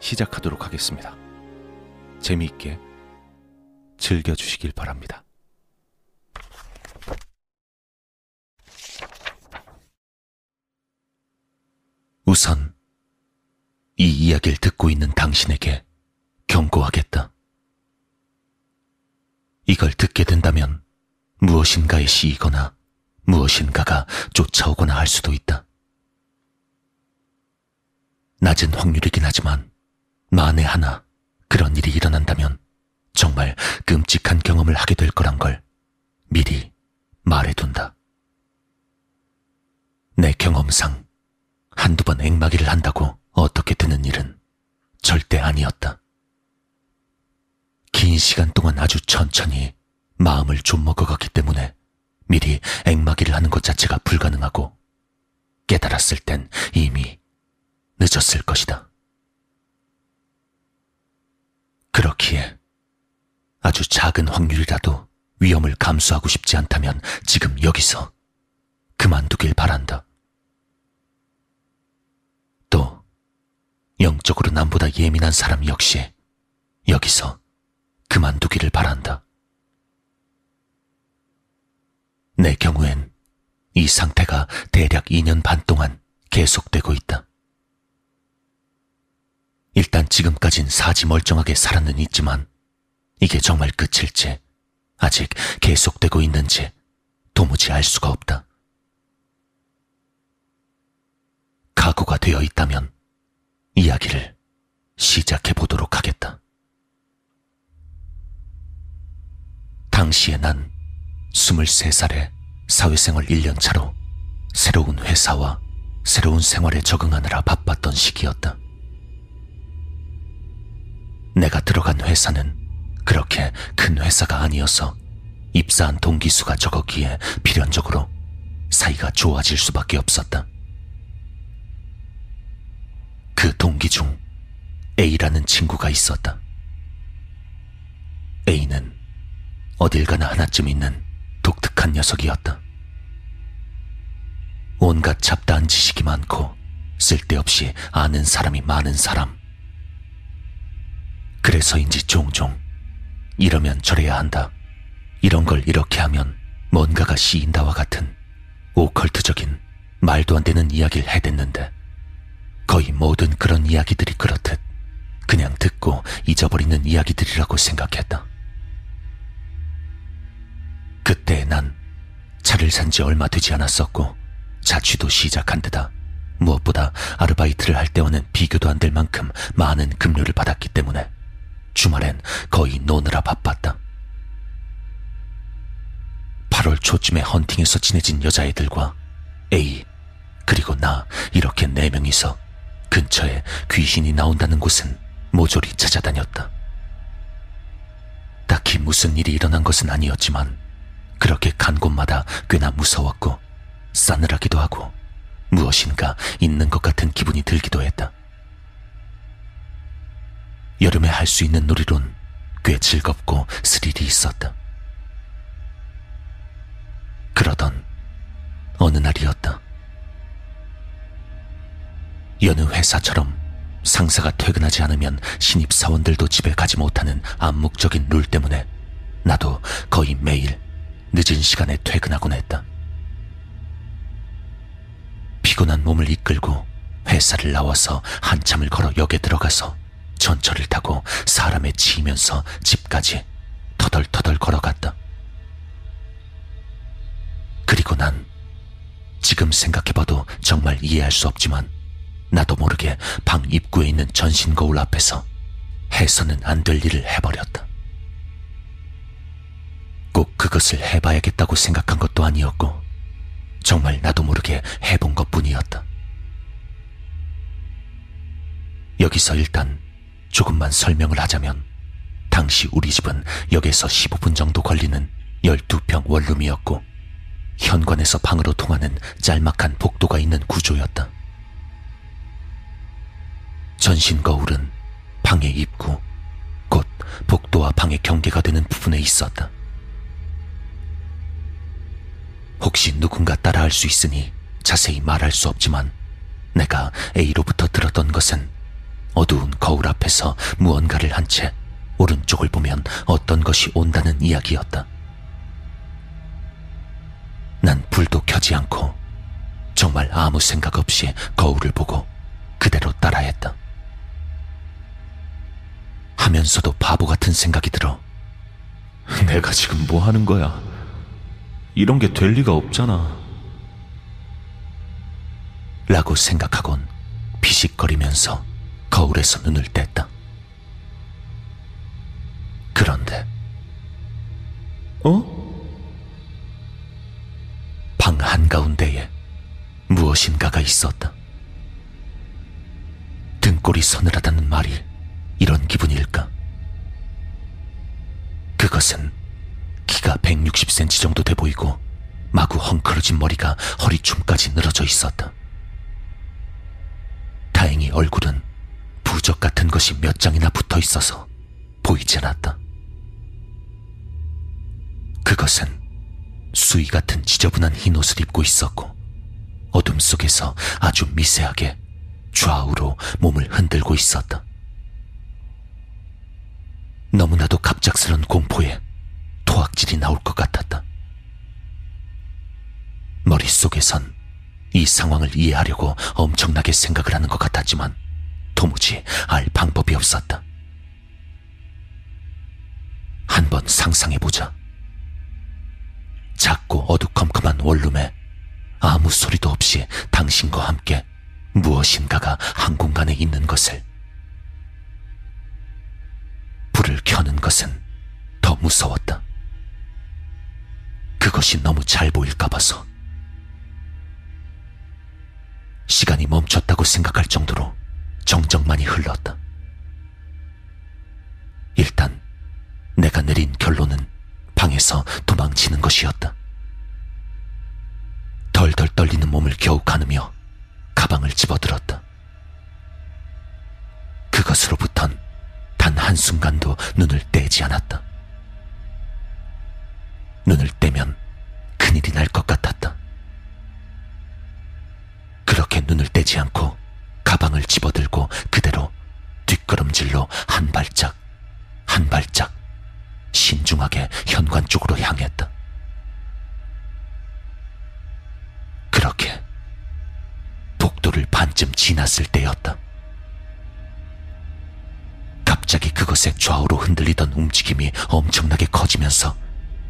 시작하도록 하겠습니다. 재미있게 즐겨주시길 바랍니다. 우선 이 이야기를 듣고 있는 당신에게 경고하겠다. 이걸 듣게 된다면 무엇인가에 씌이거나 무엇인가가 쫓아오거나 할 수도 있다. 낮은 확률이긴 하지만 만에 하나 그런 일이 일어난다면 정말 끔찍한 경험을 하게 될 거란 걸 미리 말해둔다. 내 경험상 한두 번 앵마기를 한다고 어떻게 되는 일은 절대 아니었다. 긴 시간 동안 아주 천천히 마음을 좀 먹어갔기 때문에 미리 앵마기를 하는 것 자체가 불가능하고 깨달았을 땐 이미 늦었을 것이다. 그렇기에 아주 작은 확률이라도 위험을 감수하고 싶지 않다면 지금 여기서 그만두길 바란다. 또 영적으로 남보다 예민한 사람 역시 여기서 그만두기를 바란다. 내 경우엔 이 상태가 대략 2년 반 동안 계속되고 있다. 일단 지금까진 사지 멀쩡하게 살아는 있지만 이게 정말 끝일지 아직 계속되고 있는지 도무지 알 수가 없다. 각오가 되어 있다면 이야기를 시작해 보도록 하겠다. 당시에 난 23살에 사회생활 1년 차로 새로운 회사와 새로운 생활에 적응하느라 바빴던 시기였다. 내가 들어간 회사는 그렇게 큰 회사가 아니어서 입사한 동기수가 적었기에 필연적으로 사이가 좋아질 수밖에 없었다. 그 동기 중 A라는 친구가 있었다. A는 어딜 가나 하나쯤 있는 독특한 녀석이었다. 온갖 잡다한 지식이 많고 쓸데없이 아는 사람이 많은 사람. 그래서인지 종종 이러면 저래야 한다. 이런 걸 이렇게 하면 뭔가가 씌인다와 같은 오컬트적인 말도 안 되는 이야기를 해댔는데 거의 모든 그런 이야기들이 그렇듯 그냥 듣고 잊어버리는 이야기들이라고 생각했다. 그때 난 차를 산 지 얼마 되지 않았었고 자취도 시작한 데다 무엇보다 아르바이트를 할 때와는 비교도 안 될 만큼 많은 급료를 받았기 때문에 주말엔 거의 노느라 바빴다. 8월 초쯤에 헌팅에서 친해진 여자애들과 A, 그리고 나 이렇게 네 명이서 근처에 귀신이 나온다는 곳은 모조리 찾아다녔다. 딱히 무슨 일이 일어난 것은 아니었지만 그렇게 간 곳마다 꽤나 무서웠고 싸늘하기도 하고 무엇인가 있는 것 같은 기분이 들기도 했다. 여름에 할 수 있는 놀이론 꽤 즐겁고 스릴이 있었다. 그러던 어느 날이었다. 여느 회사처럼 상사가 퇴근하지 않으면 신입사원들도 집에 가지 못하는 암묵적인 룰 때문에 나도 거의 매일 늦은 시간에 퇴근하곤 했다. 피곤한 몸을 이끌고 회사를 나와서 한참을 걸어 역에 들어가서 전철을 타고 사람에 치이면서 집까지 터덜터덜 걸어갔다. 그리고 난 지금 생각해봐도 정말 이해할 수 없지만 나도 모르게 방 입구에 있는 전신 거울 앞에서 해서는 안 될 일을 해버렸다. 꼭 그것을 해봐야겠다고 생각한 것도 아니었고 정말 나도 모르게 해본 것 뿐이었다. 여기서 일단 조금만 설명을 하자면 당시 우리 집은 역에서 15분 정도 걸리는 12평 원룸이었고 현관에서 방으로 통하는 짤막한 복도가 있는 구조였다. 전신 거울은 방의 입구, 곧 복도와 방의 경계가 되는 부분에 있었다. 혹시 누군가 따라할 수 있으니 자세히 말할 수 없지만 내가 A로부터 들었던 것은 어두운 거울 앞에서 무언가를 한 채 오른쪽을 보면 어떤 것이 온다는 이야기였다. 난 불도 켜지 않고 정말 아무 생각 없이 거울을 보고 그대로 따라했다. 하면서도 바보 같은 생각이 들어. 내가 지금 뭐 하는 거야? 이런 게 될 리가 없잖아. 라고 생각하곤 비식거리면서 거울에서 눈을 뗐다. 그런데, 어? 방 한가운데에 무엇인가가 있었다. 등골이 서늘하다는 말이 이런 기분일까? 그것은 키가 160cm 정도 돼 보이고 마구 헝클어진 머리가 허리춤까지 늘어져 있었다. 다행히 얼굴은 부적 같은 것이 몇 장이나 붙어 있어서 보이지 않았다. 그것은 수위 같은 지저분한 흰 옷을 입고 있었고 어둠 속에서 아주 미세하게 좌우로 몸을 흔들고 있었다. 너무나도 갑작스런 공포에 토악질이 나올 것 같았다. 머릿속에선 이 상황을 이해하려고 엄청나게 생각을 하는 것 같았지만 도무지 알 방법이 없었다. 한번 상상해보자. 작고 어두컴컴한 원룸에 아무 소리도 없이 당신과 함께 무엇인가가 한 공간에 있는 것을 불을 켜는 것은 더 무서웠다. 그것이 너무 잘 보일까 봐서. 시간이 멈췄다고 생각할 정도로 정적만이 흘렀다. 일단 내가 내린 결론은 방에서 도망치는 것이었다. 덜덜 떨리는 몸을 겨우 가누며 가방을 집어들었다. 그것으로부턴 단 한순간도 눈을 떼지 않았다. 눈을 떼면 큰일이 날 것 같았다. 그렇게 눈을 떼지 않고 가방을 집어들고 그대로 뒷걸음질로 한 발짝, 한 발짝 신중하게 현관 쪽으로 향했다. 그렇게 복도를 반쯤 지났을 때였다. 갑자기 그것의 좌우로 흔들리던 움직임이 엄청나게 커지면서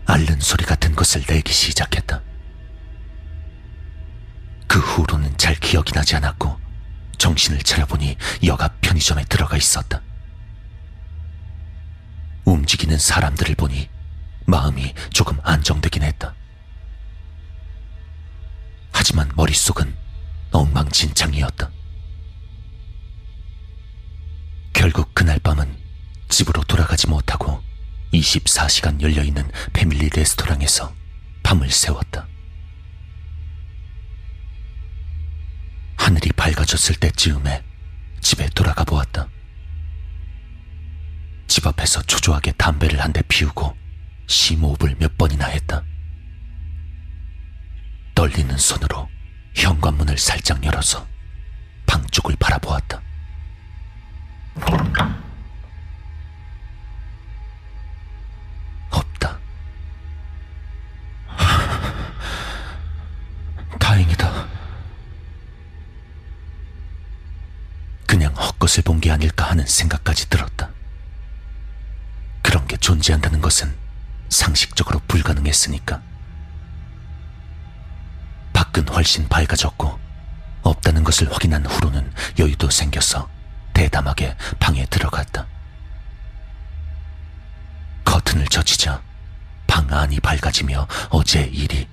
앓는 소리 같은 것을 내기 시작했다. 그 후로는 잘 기억이 나지 않았고 정신을 차려보니 여갑 편의점에 들어가 있었다. 움직이는 사람들을 보니 마음이 조금 안정되긴 했다. 하지만 머릿속은 엉망진창이었다. 결국 그날 밤은 집으로 돌아가지 못하고 24시간 열려있는 패밀리 레스토랑에서 밤을 새웠다. 밝아졌을 때쯤에 집에 돌아가 보았다. 집 앞에서 초조하게 담배를 한 대 피우고 심호흡을 몇 번이나 했다. 떨리는 손으로 현관문을 살짝 열어서 방 쪽을 바라보았다. 헛것을 본 게 아닐까 하는 생각까지 들었다. 그런 게 존재한다는 것은 상식적으로 불가능했으니까. 밖은 훨씬 밝아졌고 없다는 것을 확인한 후로는 여유도 생겨서 대담하게 방에 들어갔다. 커튼을 젖히자 방 안이 밝아지며 어제의 일이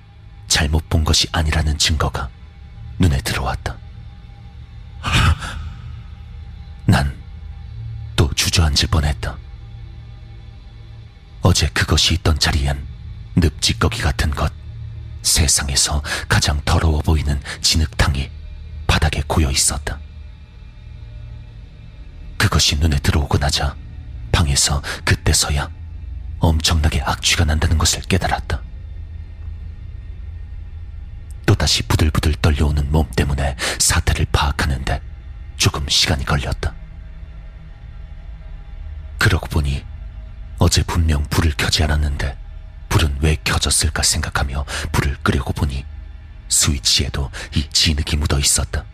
잘못 본 것이 아니라는 증거가 눈에 들어왔다. 난 또 주저앉을 뻔했다. 어제 그것이 있던 자리엔 늪지꺼기 같은 것, 세상에서 가장 더러워 보이는 진흙탕이 바닥에 고여 있었다. 그것이 눈에 들어오고 나자 방에서 그때서야 엄청나게 악취가 난다는 것을 깨달았다. 또다시 부들부들 떨려오는 몸 때문에 사태를 파악하는데 조금 시간이 걸렸다. 그러고 보니 어제 분명 불을 켜지 않았는데 불은 왜 켜졌을까 생각하며 불을 끄려고 보니 스위치에도 이 진흙이 묻어 있었다.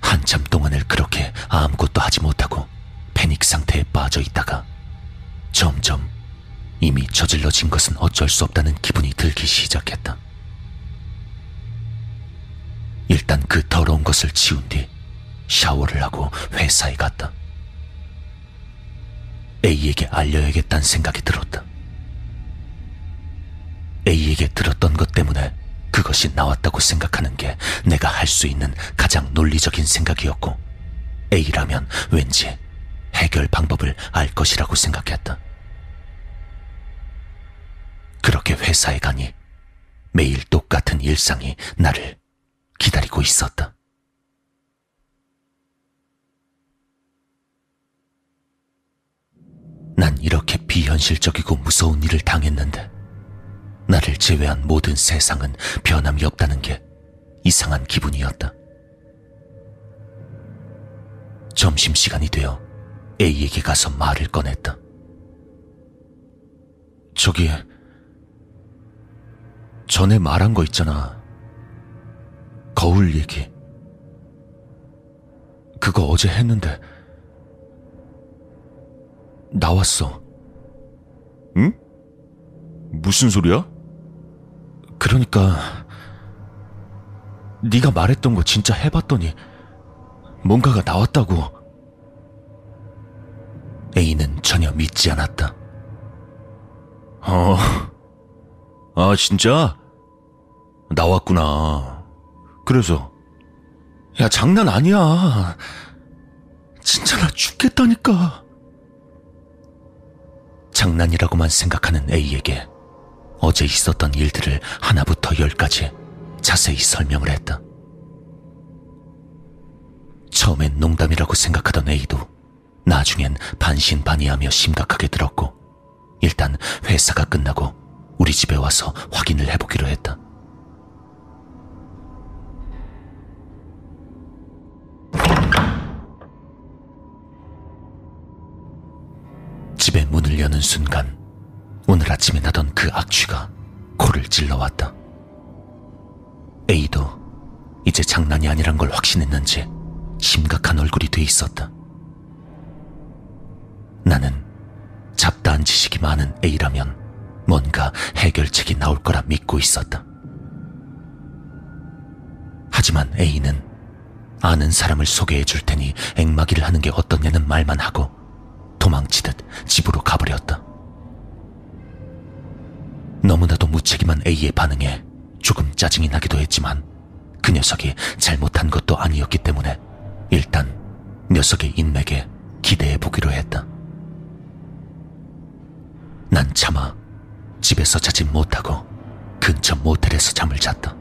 한참 동안을 그렇게 아무것도 하지 못하고 패닉 상태에 빠져 있다가 점점 이미 저질러진 것은 어쩔 수 없다는 기분이 들기 시작했다. 일단 그 더러운 것을 치운 뒤 샤워를 하고 회사에 갔다. A에게 알려야겠다는 생각이 들었다. A에게 들었던 것 때문에 그것이 나왔다고 생각하는 게 내가 할 수 있는 가장 논리적인 생각이었고, A라면 왠지 해결 방법을 알 것이라고 생각했다. 그렇게 회사에 가니 매일 똑같은 일상이 나를 기다리고 있었다. 난 이렇게 비현실적이고 무서운 일을 당했는데 나를 제외한 모든 세상은 변함이 없다는 게 이상한 기분이었다. 점심시간이 되어 A에게 가서 말을 꺼냈다. 저기, 전에 말한 거 있잖아. 거울 얘기. 그거 어제 했는데, 나왔어. 응? 무슨 소리야? 그러니까 네가 말했던 거 진짜 해봤더니 뭔가가 나왔다고. A는 전혀 믿지 않았다. 어, 아, 진짜? 나왔구나. 그래서, 야, 장난 아니야. 진짜 나 죽겠다니까. 장난이라고만 생각하는 A에게 어제 있었던 일들을 하나부터 열까지 자세히 설명을 했다. 처음엔 농담이라고 생각하던 A도 나중엔 반신반의하며 심각하게 들었고 일단 회사가 끝나고 우리 집에 와서 확인을 해보기로 했다. 여는 순간 오늘 아침에 나던 그 악취가 코를 찔러왔다. A도 이제 장난이 아니란 걸 확신했는지 심각한 얼굴이 돼 있었다. 나는 잡다한 지식이 많은 A라면 뭔가 해결책이 나올 거라 믿고 있었다. 하지만 A는 아는 사람을 소개해 줄 테니 앵마기를 하는 게 어떻냐는 말만 하고 도망치듯 집으로 가버렸다. 너무나도 무책임한 A의 반응에 조금 짜증이 나기도 했지만 그 녀석이 잘못한 것도 아니었기 때문에 일단 녀석의 인맥에 기대해 보기로 했다. 난 차마 집에서 자지 못하고 근처 모텔에서 잠을 잤다.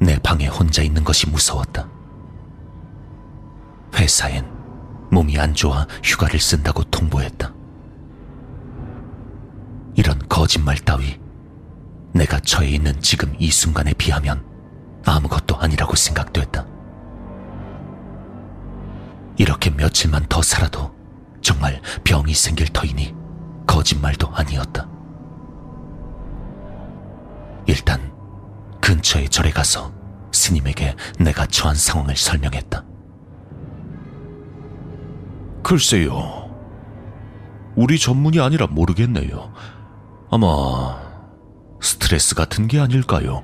내 방에 혼자 있는 것이 무서웠다. 회사엔 몸이 안 좋아 휴가를 쓴다고 통보했다. 이런 거짓말 따위 내가 처해 있는 지금 이 순간에 비하면 아무것도 아니라고 생각됐다. 이렇게 며칠만 더 살아도 정말 병이 생길 터이니 거짓말도 아니었다. 일단 근처의 절에 가서 스님에게 내가 처한 상황을 설명했다. 글쎄요. 우리 전문이 아니라 모르겠네요. 아마 스트레스 같은 게 아닐까요?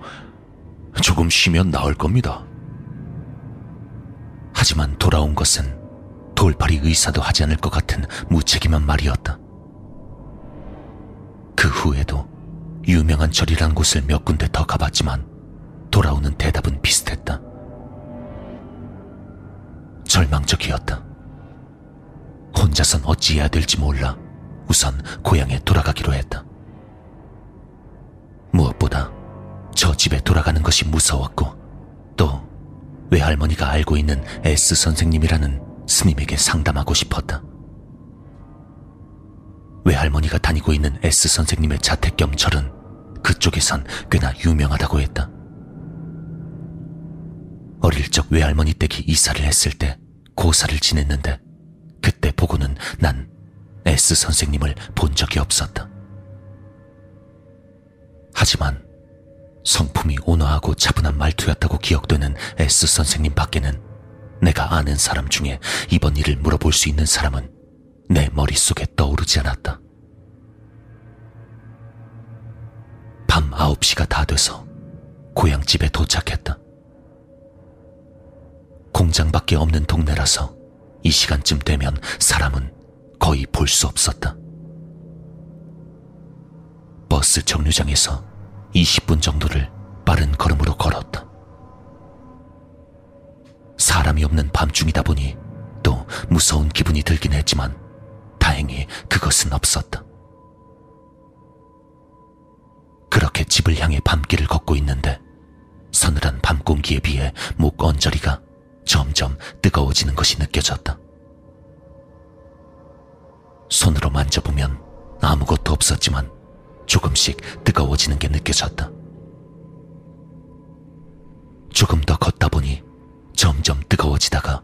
조금 쉬면 나을 겁니다. 하지만 돌아온 것은 돌팔이 의사도 하지 않을 것 같은 무책임한 말이었다. 그 후에도 유명한 절이란 곳을 몇 군데 더 가봤지만 돌아오는 대답은 비슷했다. 절망적이었다. 혼자선 어찌해야 될지 몰라 우선 고향에 돌아가기로 했다. 무엇보다 저 집에 돌아가는 것이 무서웠고 또 외할머니가 알고 있는 S 선생님이라는 스님에게 상담하고 싶었다. 외할머니가 다니고 있는 S 선생님의 자택 겸 절은 그쪽에선 꽤나 유명하다고 했다. 어릴 적 외할머니 댁이 이사를 했을 때 고사를 지냈는데 보고는 난 S 선생님을 본 적이 없었다. 하지만 성품이 온화하고 차분한 말투였다고 기억되는 S 선생님 밖에는 내가 아는 사람 중에 이번 일을 물어볼 수 있는 사람은 내 머릿속에 떠오르지 않았다. 밤 9시가 다 돼서 고향집에 도착했다. 공장 밖에 없는 동네라서 이 시간쯤 되면 사람은 거의 볼 수 없었다. 버스 정류장에서 20분 정도를 빠른 걸음으로 걸었다. 사람이 없는 밤중이다 보니 또 무서운 기분이 들긴 했지만 다행히 그것은 없었다. 그렇게 집을 향해 밤길을 걷고 있는데 서늘한 밤 공기에 비해 목 언저리가 점점 뜨거워지는 것이 느껴졌다. 손으로 만져보면 아무것도 없었지만 조금씩 뜨거워지는 게 느껴졌다. 조금 더 걷다 보니 점점 뜨거워지다가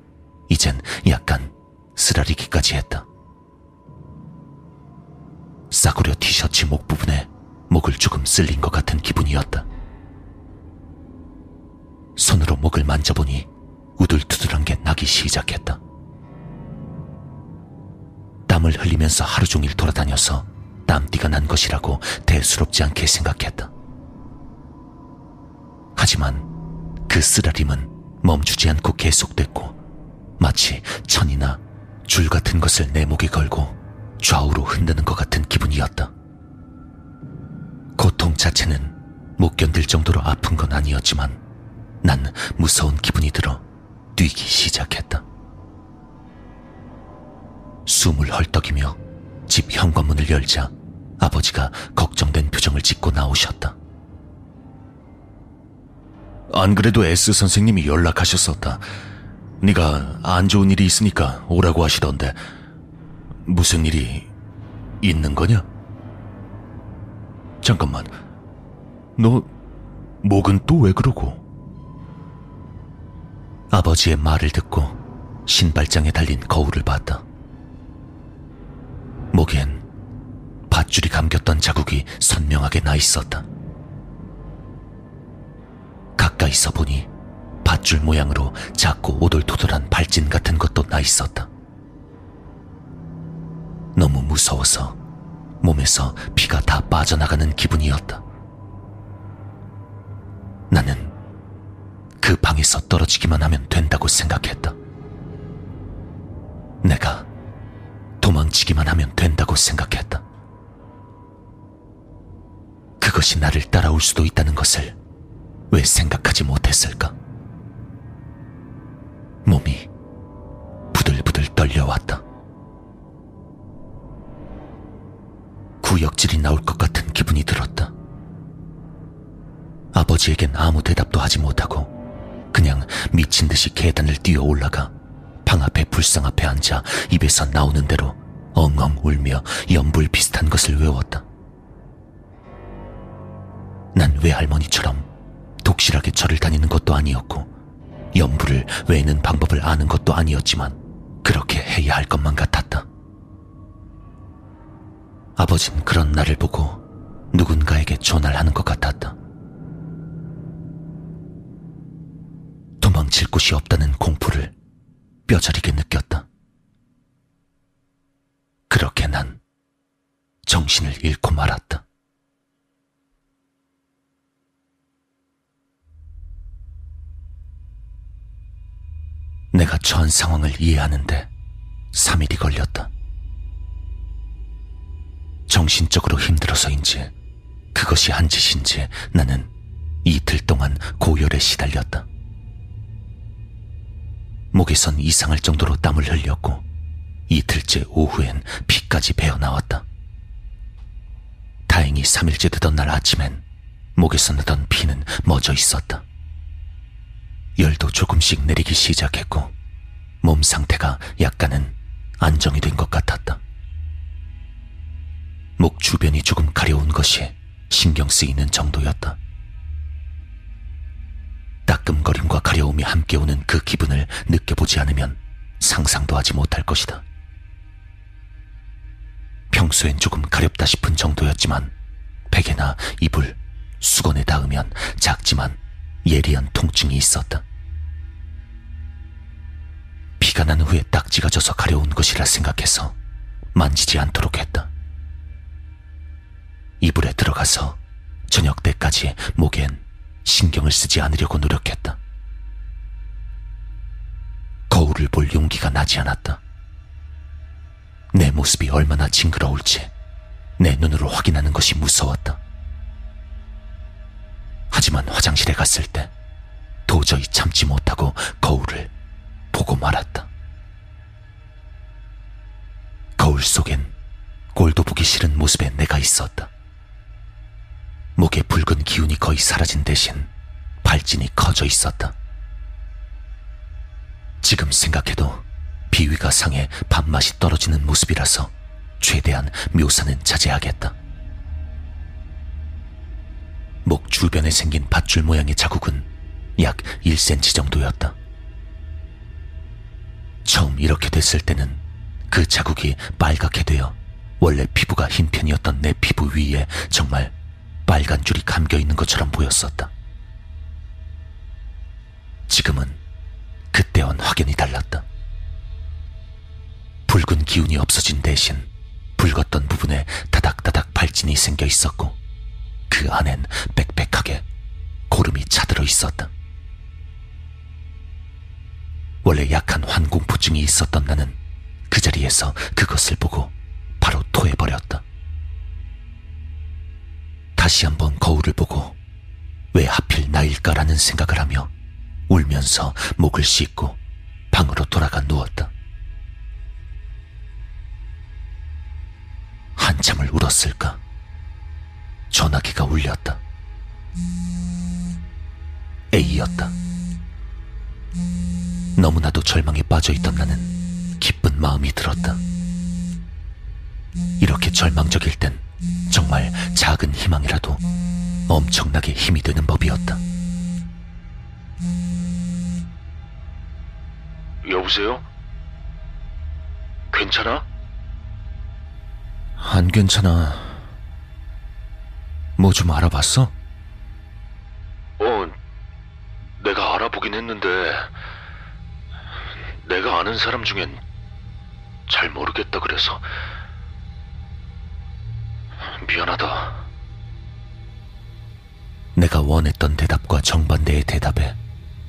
이젠 약간 쓰라리기까지 했다. 싸구려 티셔츠 목 부분에 목을 조금 쓸린 것 같은 기분이었다. 손으로 목을 만져보니 우둘투둘한 게 나기 시작했다. 땀을 흘리면서 하루 종일 돌아다녀서 땀띠가 난 것이라고 대수롭지 않게 생각했다. 하지만 그 쓰라림은 멈추지 않고 계속됐고 마치 천이나 줄 같은 것을 내 목에 걸고 좌우로 흔드는 것 같은 기분이었다. 고통 자체는 못 견딜 정도로 아픈 건 아니었지만 난 무서운 기분이 들어 뛰기 시작했다. 숨을 헐떡이며 집 현관문을 열자 아버지가 걱정된 표정을 짓고 나오셨다. 안 그래도 S 선생님이 연락하셨었다. 네가 안 좋은 일이 있으니까 오라고 하시던데 무슨 일이 있는 거냐? 잠깐만. 너 목은 또 왜 그러고? 아버지의 말을 듣고 신발장에 달린 거울을 봤다. 목엔 밧줄이 감겼던 자국이 선명하게 나 있었다. 가까이서 보니 밧줄 모양으로 작고 오돌토돌한 발진 같은 것도 나 있었다. 너무 무서워서 몸에서 피가 다 빠져나가는 기분이었다. 나는 그 방에서 떨어지기만 하면 된다고 생각했다. 내가 도망치기만 하면 된다고 생각했다. 그것이 나를 따라올 수도 있다는 것을 왜 생각하지 못했을까? 몸이 부들부들 떨려왔다. 구역질이 나올 것 같은 기분이 들었다. 아버지에겐 아무 대답도 하지 못하고 그냥 미친 듯이 계단을 뛰어 올라가 방 앞에 불상 앞에 앉아 입에서 나오는 대로 엉엉 울며 연불 비슷한 것을 외웠다. 난 외할머니처럼 독실하게 절을 다니는 것도 아니었고 연불을 외는 방법을 아는 것도 아니었지만 그렇게 해야 할 것만 같았다. 아버진 그런 나를 보고 누군가에게 전화를 하는 것 같았다. 도망칠 곳이 없다는 공포를 뼈저리게 느꼈다. 그렇게 난 정신을 잃고 말았다. 내가 처한 상황을 이해하는데 3일이 걸렸다. 정신적으로 힘들어서인지 그것이 한 짓인지 나는 이틀 동안 고열에 시달렸다. 목에선 이상할 정도로 땀을 흘렸고 이틀째 오후엔 피까지 배어 나왔다. 다행히 3일째 되던 날 아침엔 목에서 나던 피는 멎어 있었다. 열도 조금씩 내리기 시작했고 몸 상태가 약간은 안정이 된 것 같았다. 목 주변이 조금 가려운 것이 신경 쓰이는 정도였다. 따끔거림과 가려움이 함께 오는 그 기분을 느껴보지 않으면 상상도 하지 못할 것이다. 평소엔 조금 가렵다 싶은 정도였지만 베개나 이불, 수건에 닿으면 작지만 예리한 통증이 있었다. 피가 난 후에 딱지가 져서 가려운 것이라 생각해서 만지지 않도록 했다. 이불에 들어가서 저녁 때까지 목엔 신경을 쓰지 않으려고 노력했다. 거울을 볼 용기가 나지 않았다. 내 모습이 얼마나 징그러울지 내 눈으로 확인하는 것이 무서웠다. 하지만 화장실에 갔을 때 도저히 참지 못하고 거울을 보고 말았다. 거울 속엔 꼴도 보기 싫은 모습의 내가 있었다. 목에 붉은 기운이 거의 사라진 대신 발진이 커져 있었다. 지금 생각해도 비위가 상해 밥맛이 떨어지는 모습이라서 최대한 묘사는 자제하겠다. 목 주변에 생긴 밧줄 모양의 자국은 약 1cm 정도였다. 처음 이렇게 됐을 때는 그 자국이 빨갛게 되어 원래 피부가 흰 편이었던 내 피부 위에 정말 빨간 줄이 감겨 있는 것처럼 보였었다. 지금은 그때와는 확연히 달랐다. 붉은 기운이 없어진 대신 붉었던 부분에 다닥다닥 발진이 생겨 있었고 그 안엔 빽빽하게 고름이 차들어 있었다. 원래 약한 환공포증이 있었던 나는 그 자리에서 그것을 보고 바로 토해버렸다. 다시 한번 거울을 보고 왜 하필 나일까라는 생각을 하며 울면서 목을 씻고 방으로 돌아가 누웠다. 한참을 울었을까? 전화기가 울렸다. A였다. 너무나도 절망에 빠져 있던 나는 기쁜 마음이 들었다. 이렇게 절망적일 땐 정말 작은 희망이라도 엄청나게 힘이 되는 법이었다. 여보세요? 괜찮아? 안 괜찮아. 뭐 좀 알아봤어? 어, 내가 알아보긴 했는데, 내가 아는 사람 중엔 잘 모르겠다 그래서. 미안하다. 내가 원했던 대답과 정반대의 대답에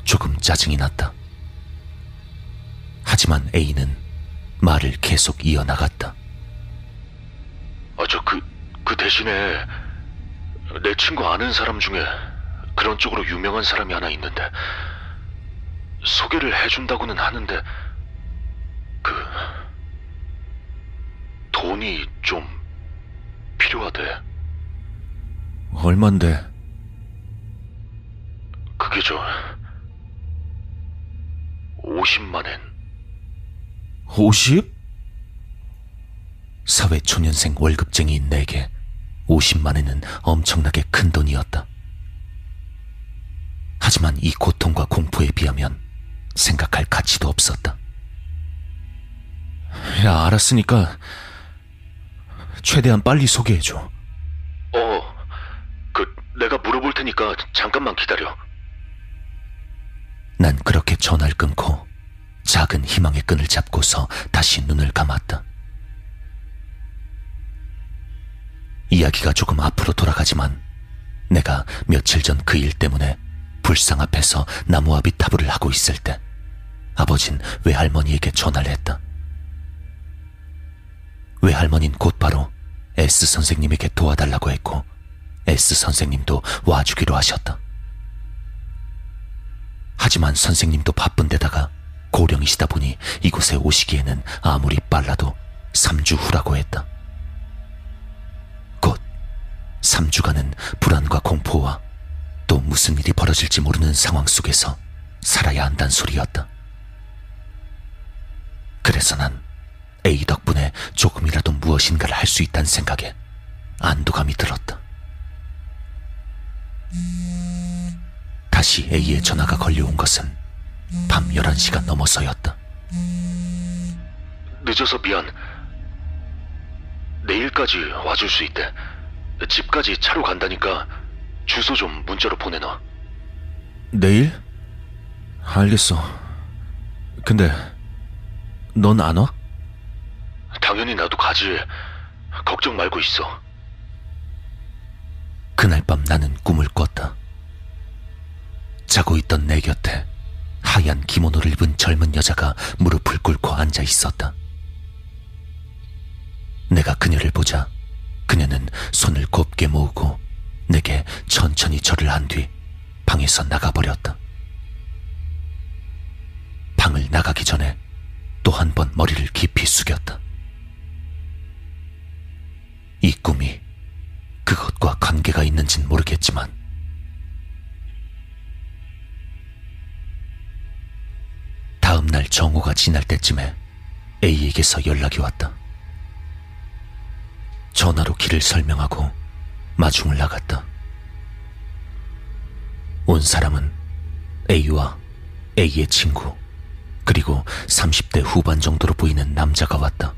조금 짜증이 났다. 하지만 A는 말을 계속 이어나갔다. 아, 저 그, 그 대신에 내 친구 아는 사람 중에 그런 쪽으로 유명한 사람이 하나 있는데 소개를 해준다고는 하는데 그 돈이 좀 필요하대. 얼만데? 그게 저 50만엔 50? 사회 초년생 월급쟁이인 내게 50만엔은 엄청나게 큰 돈이었다. 하지만 이 고통과 공포에 비하면 생각할 가치도 없었다. 야, 알았으니까 최대한 빨리 소개해줘. 어, 그 내가 물어볼 테니까 잠깐만 기다려. 난 그렇게 전화를 끊고 작은 희망의 끈을 잡고서 다시 눈을 감았다. 이야기가 조금 앞으로 돌아가지만 내가 며칠 전 그 일 때문에 불상 앞에서 나무아비 타부를 하고 있을 때 아버진 외할머니에게 전화를 했다. 외할머니는 곧바로 S 선생님에게 도와달라고 했고 S 선생님도 와주기로 하셨다. 하지만 선생님도 바쁜 데다가 고령이시다 보니 이곳에 오시기에는 아무리 빨라도 3주 후라고 했다. 곧 3주간은 불안과 공포와 또 무슨 일이 벌어질지 모르는 상황 속에서 살아야 한다는 소리였다. 그래서 난 A 덕분에 조금이라도 무엇인가를 할 수 있다는 생각에 안도감이 들었다. 다시 A의 전화가 걸려온 것은 밤 11시가 넘어서였다. 늦어서 미안. 내일까지 와줄 수 있대. 집까지 차로 간다니까 주소 좀 문자로 보내놔. 내일? 알겠어. 근데 넌 안 와? 당연히 나도 가지. 걱정 말고 있어. 그날 밤 나는 꿈을 꿨다. 자고 있던 내 곁에 하얀 기모노를 입은 젊은 여자가 무릎을 꿇고 앉아 있었다. 내가 그녀를 보자 그녀는 손을 곱게 모으고 내게 천천히 절을 한 뒤 방에서 나가버렸다. 방을 나가기 전에 또 한 번 머리를 깊이 숙였다. 이 꿈이 그것과 관계가 있는진 모르겠지만 다음 날 정오가 지날 때쯤에 A에게서 연락이 왔다. 전화로 길을 설명하고 마중을 나갔다. 온 사람은 A와 A의 친구, 그리고 30대 후반 정도로 보이는 남자가 왔다.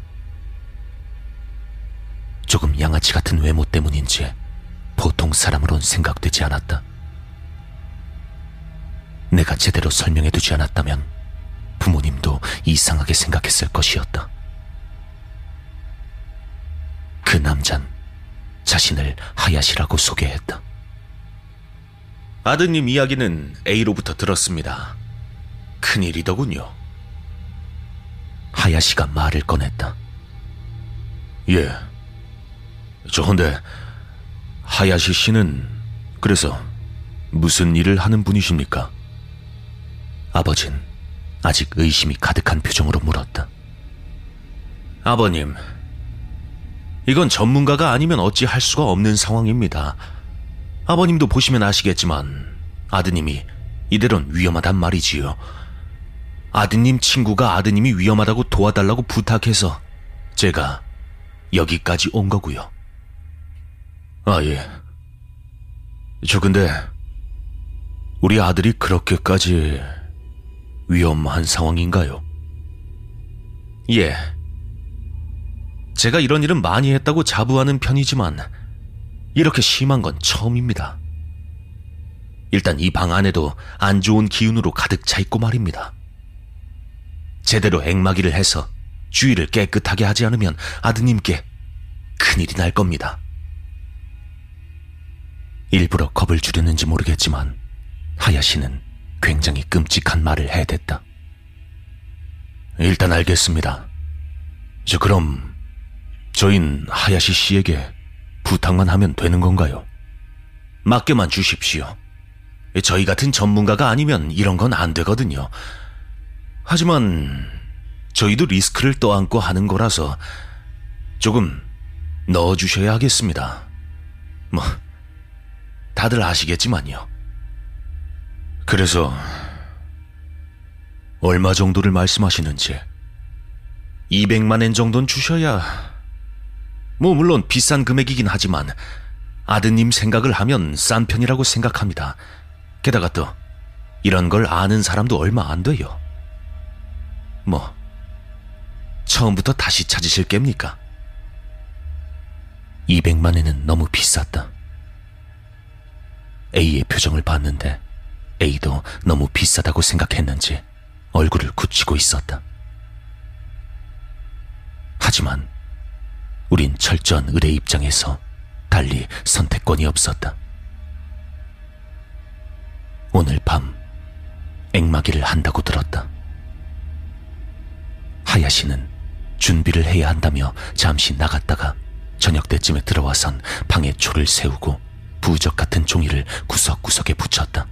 조금 양아치 같은 외모 때문인지 보통 사람으론 생각되지 않았다. 내가 제대로 설명해두지 않았다면 부모님도 이상하게 생각했을 것이었다. 그 남잔 자신을 하야시라고 소개했다. 아드님 이야기는 A로부터 들었습니다. 큰일이더군요. 하야시가 말을 꺼냈다. 예. 저 근데 하야시 씨는 그래서 무슨 일을 하는 분이십니까? 아버진 아직 의심이 가득한 표정으로 물었다. 아버님, 이건 전문가가 아니면 어찌 할 수가 없는 상황입니다. 아버님도 보시면 아시겠지만 아드님이 이대론 위험하단 말이지요. 아드님 친구가 아드님이 위험하다고 도와달라고 부탁해서 제가 여기까지 온 거고요. 아, 예. 저 근데 우리 아들이 그렇게까지 위험한 상황인가요? 예. 제가 이런 일은 많이 했다고 자부하는 편이지만 이렇게 심한 건 처음입니다. 일단 이 방 안에도 안 좋은 기운으로 가득 차 있고 말입니다. 제대로 앵마기를 해서 주위를 깨끗하게 하지 않으면 아드님께 큰일이 날 겁니다. 일부러 겁을 주려는지 모르겠지만 하야시는 굉장히 끔찍한 말을 해댔다. 일단 알겠습니다. 저 그럼 저인 하야시 씨에게 부탁만 하면 되는 건가요? 맡겨만 주십시오. 저희 같은 전문가가 아니면 이런 건 안 되거든요. 하지만 저희도 리스크를 떠안고 하는 거라서 조금 넣어주셔야 하겠습니다. 뭐, 다들 아시겠지만요. 그래서 얼마 정도를 말씀하시는지 200만 엔 정도는 주셔야 뭐 물론 비싼 금액이긴 하지만 아드님 생각을 하면 싼 편이라고 생각합니다. 게다가 또 이런 걸 아는 사람도 얼마 안 돼요. 뭐 처음부터 다시 찾으실 깹니까? 200만 엔은 너무 비쌌다. A의 표정을 봤는데 A도 너무 비싸다고 생각했는지 얼굴을 굳히고 있었다. 하지만 우린 철저한 의뢰 입장에서 달리 선택권이 없었다. 오늘 밤 앵마기를 한다고 들었다. 하야시는 준비를 해야 한다며 잠시 나갔다가 저녁 때쯤에 들어와선 방에 초를 세우고 부적 같은 종이를 구석구석에 붙였다.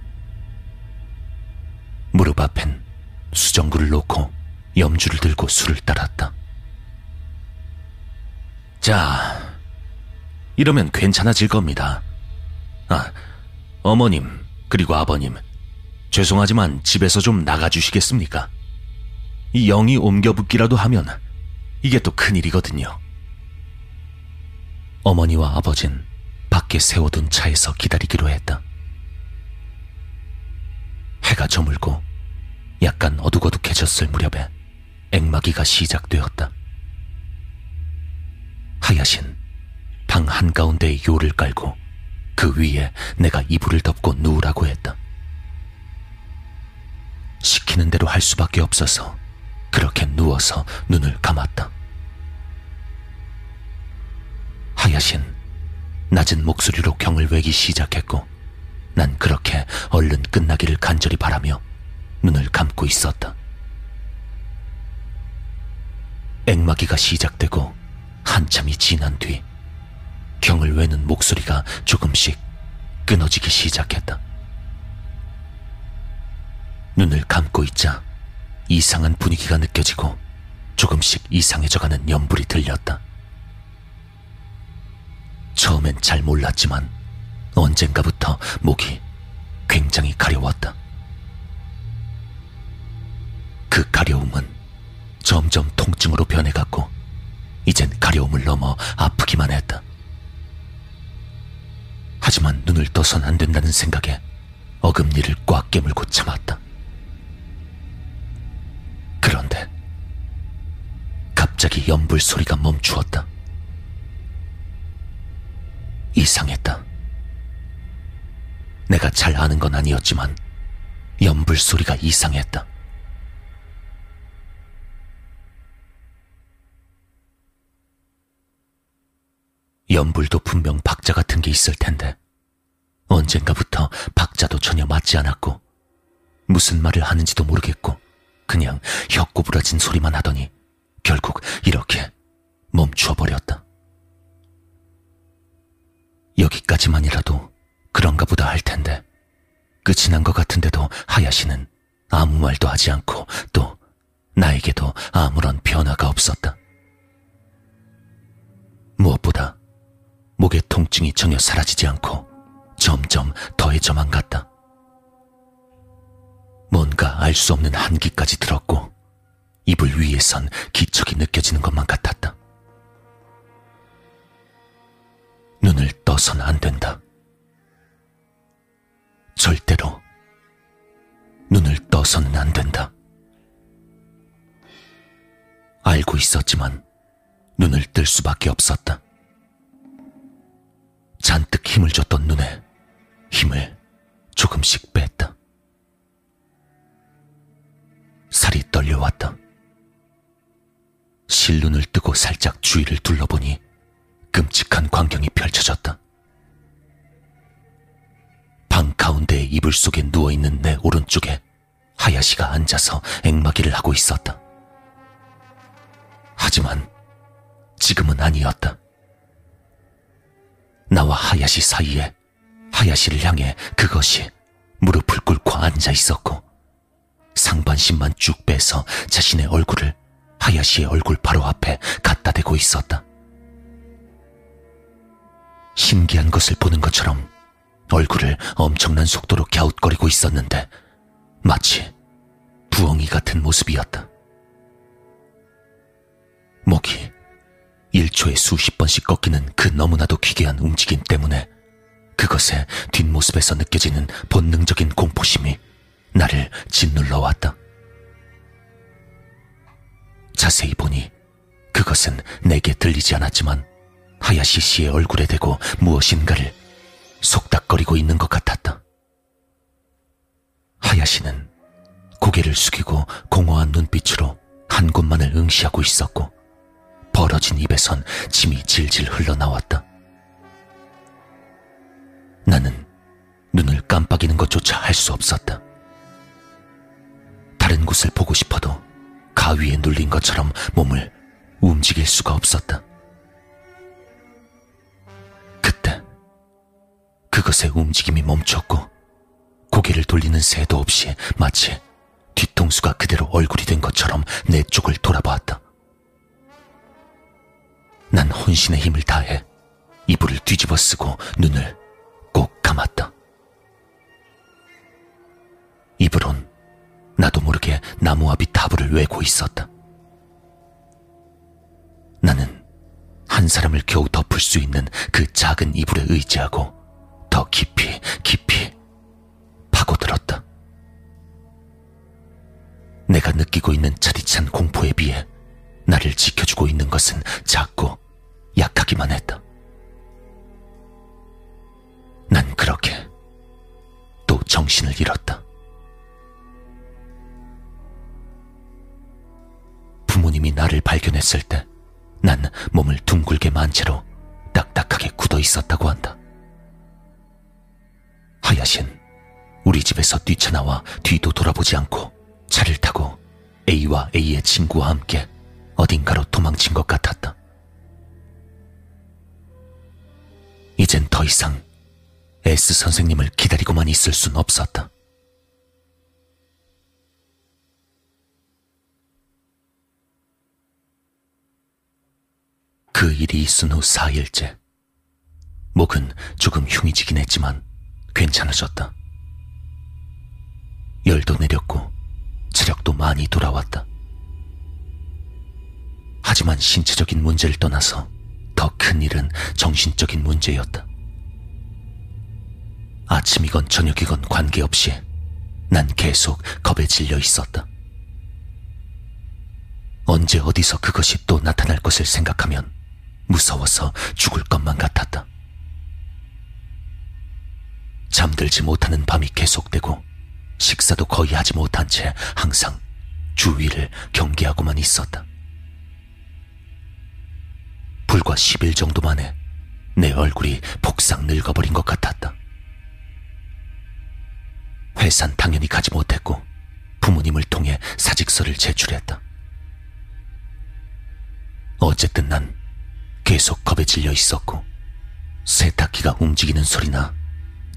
무릎 앞엔 수정구를 놓고 염주를 들고 술을 따랐다. 자, 이러면 괜찮아질 겁니다. 아, 어머님, 그리고 아버님, 죄송하지만 집에서 좀 나가주시겠습니까? 이 영이 옮겨붙기라도 하면 이게 또 큰일이거든요. 어머니와 아버진 밖에 세워둔 차에서 기다리기로 했다. 해가 저물고 약간 어둑어둑해졌을 무렵에 앵마기가 시작되었다. 하야신 방 한가운데에 요를 깔고 그 위에 내가 이불을 덮고 누우라고 했다. 시키는 대로 할 수밖에 없어서 그렇게 누워서 눈을 감았다. 하야신 낮은 목소리로 경을 외기 시작했고 난 그렇게 얼른 끝나기를 간절히 바라며 눈을 감고 있었다. 앵마기가 시작되고 한참이 지난 뒤 경을 외는 목소리가 조금씩 끊어지기 시작했다. 눈을 감고 있자 이상한 분위기가 느껴지고 조금씩 이상해져가는 연불이 들렸다. 처음엔 잘 몰랐지만 언젠가부터 목이 굉장히 가려웠다. 그 가려움은 점점 통증으로 변해갔고 이젠 가려움을 넘어 아프기만 했다. 하지만 눈을 떠선 안 된다는 생각에 어금니를 꽉 깨물고 참았다. 그런데 갑자기 연불 소리가 멈추었다. 이상했다. 내가 잘 아는 건 아니었지만 연불 소리가 이상했다. 연불도 분명 박자 같은 게 있을 텐데 언젠가부터 박자도 전혀 맞지 않았고 무슨 말을 하는지도 모르겠고 그냥 혀꼬부라진 소리만 하더니 결국 이렇게 멈추어 버렸다. 여기까지만이라도 그런가 보다 할 텐데 끝이 난 것 같은데도 하야시는 아무 말도 하지 않고 또 나에게도 아무런 변화가 없었다. 무엇보다 목의 통증이 전혀 사라지지 않고 점점 더해져만 갔다. 뭔가 알 수 없는 한기까지 들었고 이불 위에선 기척이 느껴지는 것만 같았다. 눈을 떠선 안 된다. 절대로 눈을 떠서는 안 된다. 알고 있었지만 눈을 뜰 수밖에 없었다. 잔뜩 힘을 줬던 눈에 힘을 조금씩 뺐다. 살이 떨려왔다. 실눈을 뜨고 살짝 주위를 둘러보니 끔찍한 광경이 펼쳐졌다. 방 가운데 이불 속에 누워있는 내 오른쪽에 하야시가 앉아서 앵마기를 하고 있었다. 하지만 지금은 아니었다. 나와 하야시 사이에 하야시를 향해 그것이 무릎을 꿇고 앉아 있었고 상반신만 쭉 빼서 자신의 얼굴을 하야시의 얼굴 바로 앞에 갖다 대고 있었다. 신기한 것을 보는 것처럼 얼굴을 엄청난 속도로 갸웃거리고 있었는데 마치 부엉이 같은 모습이었다. 목이 1초에 수십 번씩 꺾이는 그 너무나도 기괴한 움직임 때문에 그것의 뒷모습에서 느껴지는 본능적인 공포심이 나를 짓눌러 왔다. 자세히 보니 그것은 내게 들리지 않았지만 하야시 씨의 얼굴에 대고 무엇인가를 속닥거리고 있는 것 같았다. 하야시는 고개를 숙이고 공허한 눈빛으로 한 곳만을 응시하고 있었고 벌어진 입에선 침이 질질 흘러나왔다. 나는 눈을 깜빡이는 것조차 할 수 없었다. 다른 곳을 보고 싶어도 가위에 눌린 것처럼 몸을 움직일 수가 없었다. 그것의 움직임이 멈췄고 고개를 돌리는 새도 없이 마치 뒤통수가 그대로 얼굴이 된 것처럼 내 쪽을 돌아보았다. 난 혼신의 힘을 다해 이불을 뒤집어 쓰고 눈을 꼭 감았다. 이불은 나도 모르게 나무와 비 타불을 외고 있었다. 나는 한 사람을 겨우 덮을 수 있는 그 작은 이불에 의지하고 더 깊이 깊이 파고들었다. 내가 느끼고 있는 차디찬 공포에 비해 나를 지켜주고 있는 것은 작고 약하기만 했다. 난 그렇게 또 정신을 잃었다. 부모님이 나를 발견했을 때 난 몸을 둥글게 만 채로 집에서 뛰쳐나와 뒤도 돌아보지 않고 차를 타고 A와 A의 친구와 함께 어딘가로 도망친 것 같았다. 이젠 더 이상 S 선생님을 기다리고만 있을 순 없었다. 그 일이 있은 후 4일째. 목은 조금 흉해지긴 했지만 괜찮아졌다. 열도 내렸고 체력도 많이 돌아왔다. 하지만 신체적인 문제를 떠나서 더 큰 일은 정신적인 문제였다. 아침이건 저녁이건 관계없이 난 계속 겁에 질려 있었다. 언제 어디서 그것이 또 나타날 것을 생각하면 무서워서 죽을 것만 같았다. 잠들지 못하는 밤이 계속되고 식사도 거의 하지 못한 채 항상 주위를 경계하고만 있었다. 불과 10일 정도 만에 내 얼굴이 폭삭 늙어버린 것 같았다. 회산 당연히 가지 못했고 부모님을 통해 사직서를 제출했다. 어쨌든 난 계속 겁에 질려 있었고 세탁기가 움직이는 소리나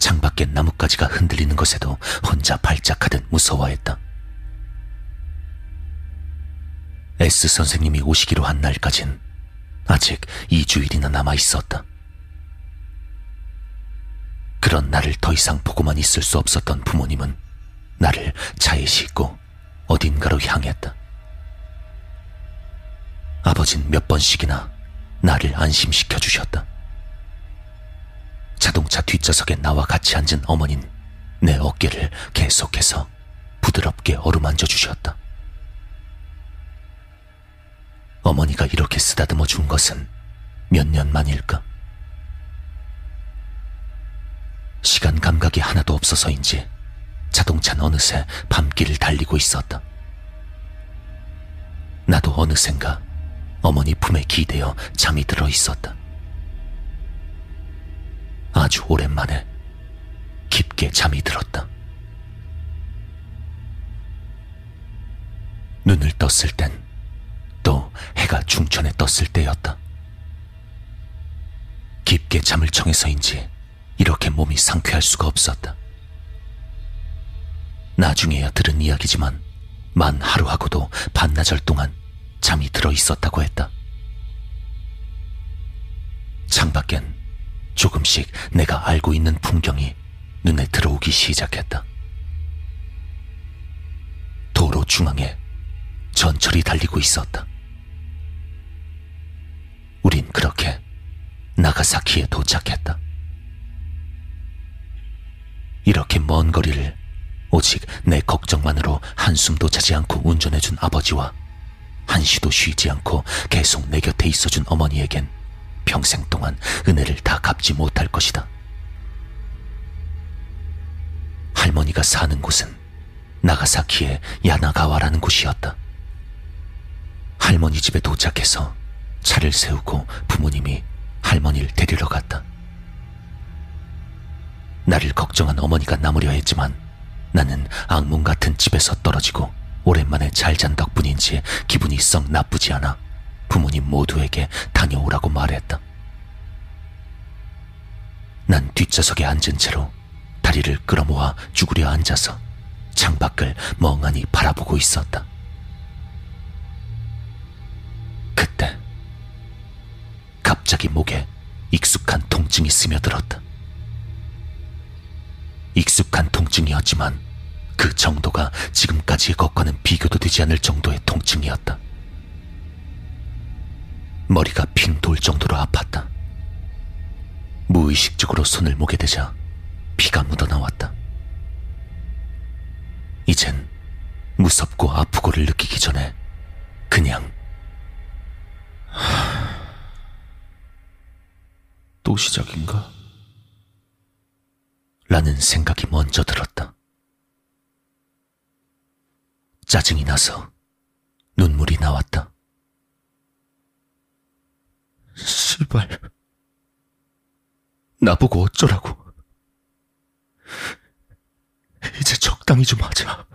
창밖에 나뭇가지가 흔들리는 것에도 혼자 발작하듯 무서워했다. S 선생님이 오시기로 한 날까진 아직 2주일이나 남아 있었다. 그런 나를 더 이상 보고만 있을 수 없었던 부모님은 나를 차에 싣고 어딘가로 향했다. 아버진 몇 번씩이나 나를 안심시켜 주셨다. 자동차 뒷좌석에 나와 같이 앉은 어머닌 내 어깨를 계속해서 부드럽게 어루만져 주셨다. 어머니가 이렇게 쓰다듬어 준 것은 몇 년 만일까? 시간 감각이 하나도 없어서인지 자동차는 어느새 밤길을 달리고 있었다. 나도 어느샌가 어머니 품에 기대어 잠이 들어 있었다. 아주 오랜만에 깊게 잠이 들었다. 눈을 떴을 땐 또 해가 중천에 떴을 때였다. 깊게 잠을 청해서인지 이렇게 몸이 상쾌할 수가 없었다. 나중에야 들은 이야기지만 만 하루하고도 반나절 동안 잠이 들어 있었다고 했다. 창밖엔 조금씩 내가 알고 있는 풍경이 눈에 들어오기 시작했다. 도로 중앙에 전철이 달리고 있었다. 우린 그렇게 나가사키에 도착했다. 이렇게 먼 거리를 오직 내 걱정만으로 한숨도 자지 않고 운전해준 아버지와 한시도 쉬지 않고 계속 내 곁에 있어준 어머니에겐 평생 동안 은혜를 다 갚지 못할 것이다. 할머니가 사는 곳은 나가사키의 야나가와라는 곳이었다. 할머니 집에 도착해서 차를 세우고 부모님이 할머니를 데리러 갔다. 나를 걱정한 어머니가 남으려 했지만 나는 악몽 같은 집에서 떨어지고 오랜만에 잘 잔 덕분인지 기분이 썩 나쁘지 않아 부모님 모두에게 다녀오라고 말했다. 난 뒷좌석에 앉은 채로 다리를 끌어모아 죽으려 앉아서 창밖을 멍하니 바라보고 있었다. 그때 갑자기 목에 익숙한 통증이 스며들었다. 익숙한 통증이었지만 그 정도가 지금까지의 것과는 비교도 되지 않을 정도의 통증이었다. 머리가 핑돌 정도로 아팠다. 무의식적으로 손을 목에 대자 피가 묻어나왔다. 이젠 무섭고 아프고를 느끼기 전에 그냥 또 시작인가? 라는 생각이 먼저 들었다. 짜증이 나서 눈물이 나왔다. 시발. 나보고 어쩌라고. 이제 적당히 좀 하자.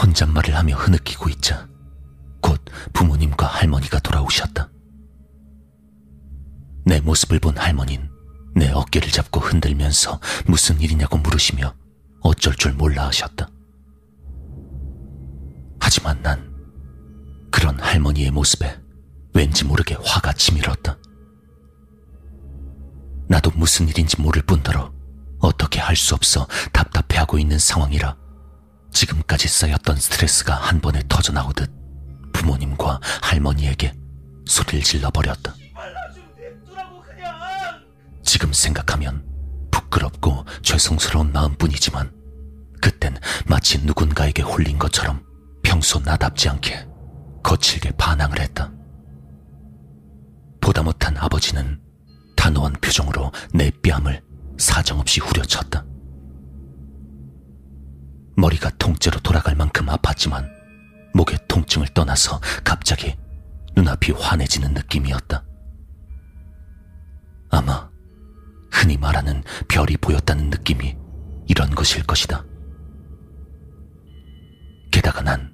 혼잣말을 하며 흐느끼고 있자 곧 부모님과 할머니가 돌아오셨다. 내 모습을 본 할머니는 내 어깨를 잡고 흔들면서 무슨 일이냐고 물으시며 어쩔 줄 몰라 하셨다. 하지만 난 그런 할머니의 모습에 왠지 모르게 화가 치밀었다. 나도 무슨 일인지 모를 뿐더러 어떻게 할 수 없어 답답해하고 있는 상황이라 지금까지 쌓였던 스트레스가 한 번에 터져나오듯 부모님과 할머니에게 소리를 질러버렸다. 지금 생각하면 부끄럽고 죄송스러운 마음뿐이지만 그땐 마치 누군가에게 홀린 것처럼 평소 나답지 않게 거칠게 반항을 했다. 보다 못한 아버지는 단호한 표정으로 내 뺨을 사정없이 후려쳤다. 머리가 통째로 돌아갈 만큼 아팠지만 목의 통증을 떠나서 갑자기 눈앞이 환해지는 느낌이었다. 아마 흔히 말하는 별이 보였다는 느낌이 이런 것일 것이다. 게다가 난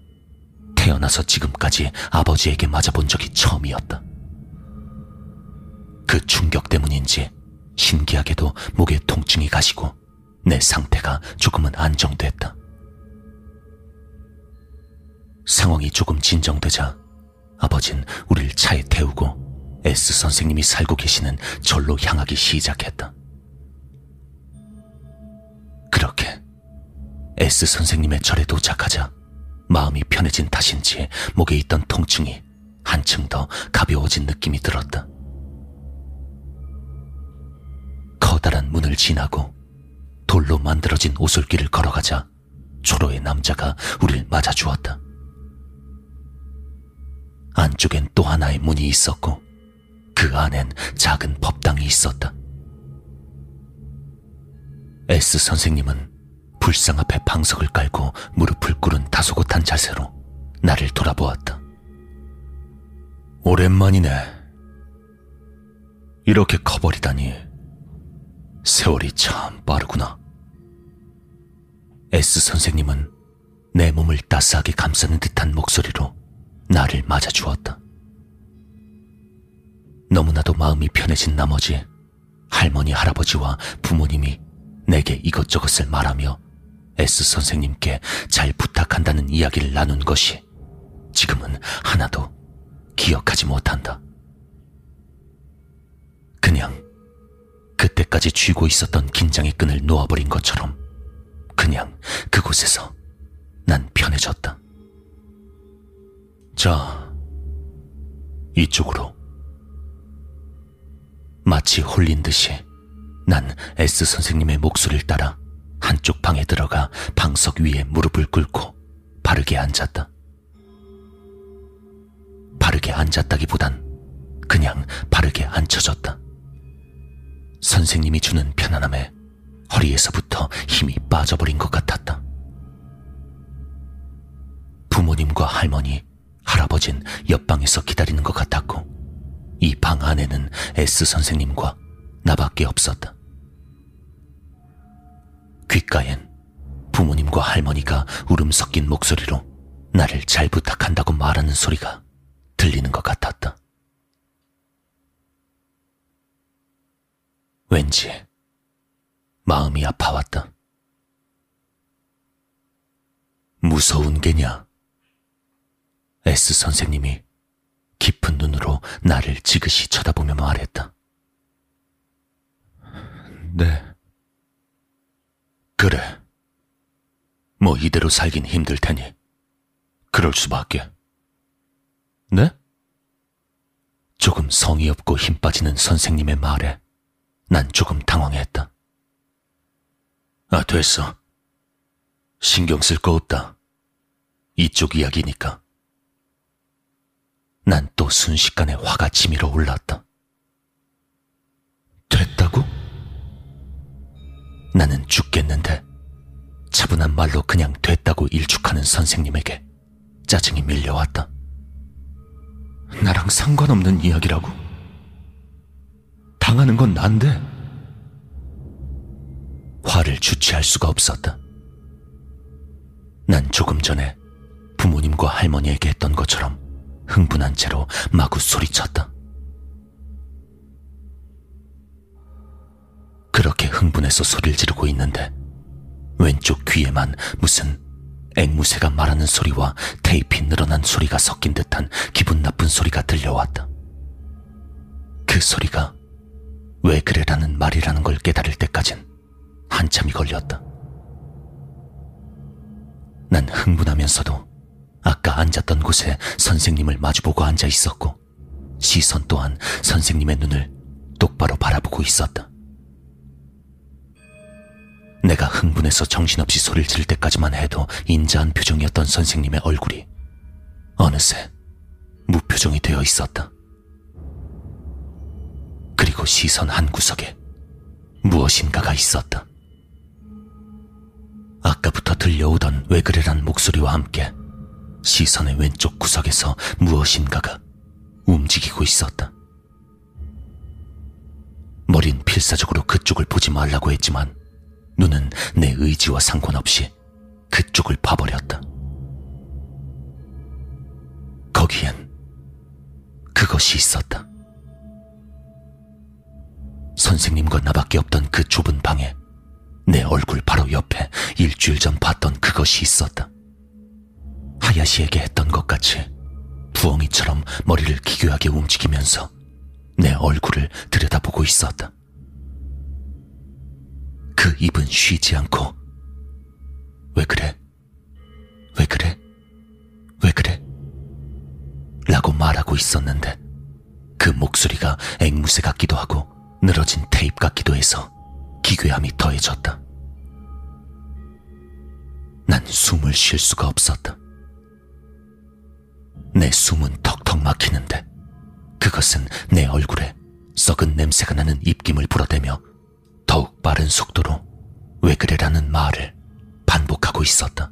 태어나서 지금까지 아버지에게 맞아본 적이 처음이었다. 그 충격 때문인지 신기하게도 목의 통증이 가시고 내 상태가 조금은 안정됐다. 상황이 조금 진정되자 아버진 우리를 차에 태우고 S 선생님이 살고 계시는 절로 향하기 시작했다. 그렇게 S 선생님의 절에 도착하자 마음이 편해진 탓인지 목에 있던 통증이 한층 더 가벼워진 느낌이 들었다. 커다란 문을 지나고 돌로 만들어진 오솔길을 걸어가자 초로의 남자가 우리를 맞아주었다. 안쪽엔 또 하나의 문이 있었고 그 안엔 작은 법당이 있었다. S 선생님은 불상 앞에 방석을 깔고 무릎을 꿇은 다소곳한 자세로 나를 돌아보았다. 오랜만이네. 이렇게 커버리다니. 세월이 참 빠르구나. S 선생님은 내 몸을 따스하게 감싸는 듯한 목소리로 나를 맞아 주었다. 너무나도 마음이 편해진 나머지 할머니, 할아버지와 부모님이 내게 이것저것을 말하며 S 선생님께 잘 부탁한다는 이야기를 나눈 것이 지금은 하나도 기억하지 못한다. 그냥 그때까지 쥐고 있었던 긴장의 끈을 놓아버린 것처럼 그냥 그곳에서 난 편해졌다. 자, 이쪽으로. 마치 홀린 듯이 난 S 선생님의 목소리를 따라 한쪽 방에 들어가 방석 위에 무릎을 꿇고 바르게 앉았다. 바르게 앉았다기보단 그냥 바르게 앉혀졌다. 선생님이 주는 편안함에 허리에서부터 힘이 빠져버린 것 같았다. 부모님과 할머니, 할아버진 옆방에서 기다리는 것 같았고, 이 방 안에는 S 선생님과 나밖에 없었다. 귓가엔 부모님과 할머니가 울음 섞인 목소리로 나를 잘 부탁한다고 말하는 소리가 들리는 것 같았다. 왠지 마음이 아파왔다. 무서운 게냐? S 선생님이 깊은 눈으로 나를 지그시 쳐다보며 말했다. 네. 그래. 뭐 이대로 살긴 힘들 테니 그럴 수밖에. 네? 조금 성의 없고 힘 빠지는 선생님의 말에 난 조금 당황했다. 아, 됐어. 신경 쓸 거 없다. 이쪽 이야기니까. 난 또 순식간에 화가 치밀어 올랐다. 됐다고? 나는 죽겠는데 차분한 말로 그냥 됐다고 일축하는 선생님에게 짜증이 밀려왔다. 나랑 상관없는 이야기라고? 당하는 건 난데. 화를 주체할 수가 없었다. 난 조금 전에 부모님과 할머니에게 했던 것처럼 흥분한 채로 마구 소리쳤다. 그렇게 흥분해서 소리를 지르고 있는데 왼쪽 귀에만 무슨 앵무새가 말하는 소리와 테이프 늘어난 소리가 섞인 듯한 기분 나쁜 소리가 들려왔다. 그 소리가 왜 그래라는 말이라는 걸 깨달을 때까진 한참이 걸렸다. 난 흥분하면서도 아까 앉았던 곳에 선생님을 마주보고 앉아 있었고 시선 또한 선생님의 눈을 똑바로 바라보고 있었다. 내가 흥분해서 정신없이 소리를 지를 때까지만 해도 인자한 표정이었던 선생님의 얼굴이 어느새 무표정이 되어 있었다. 그리고 시선 한 구석에 무엇인가가 있었다. 아까부터 들려오던 왜 그래란 목소리와 함께 시선의 왼쪽 구석에서 무엇인가가 움직이고 있었다. 머린 필사적으로 그쪽을 보지 말라고 했지만 눈은 내 의지와 상관없이 그쪽을 봐버렸다. 거기엔 그것이 있었다. 선생님과 나밖에 없던 그 좁은 방에 내 얼굴 바로 옆에 일주일 전 봤던 그것이 있었다. 하야시에게 했던 것 같이 부엉이처럼 머리를 기괴하게 움직이면서 내 얼굴을 들여다보고 있었다. 그 입은 쉬지 않고 왜 그래? 왜 그래? 왜 그래? 라고 말하고 있었는데 그 목소리가 앵무새 같기도 하고 늘어진 테이프 같기도 해서 기괴함이 더해졌다. 난 숨을 쉴 수가 없었다. 내 숨은 턱턱 막히는데 그것은 내 얼굴에 썩은 냄새가 나는 입김을 불어대며 더욱 빠른 속도로 왜 그래라는 말을 반복하고 있었다.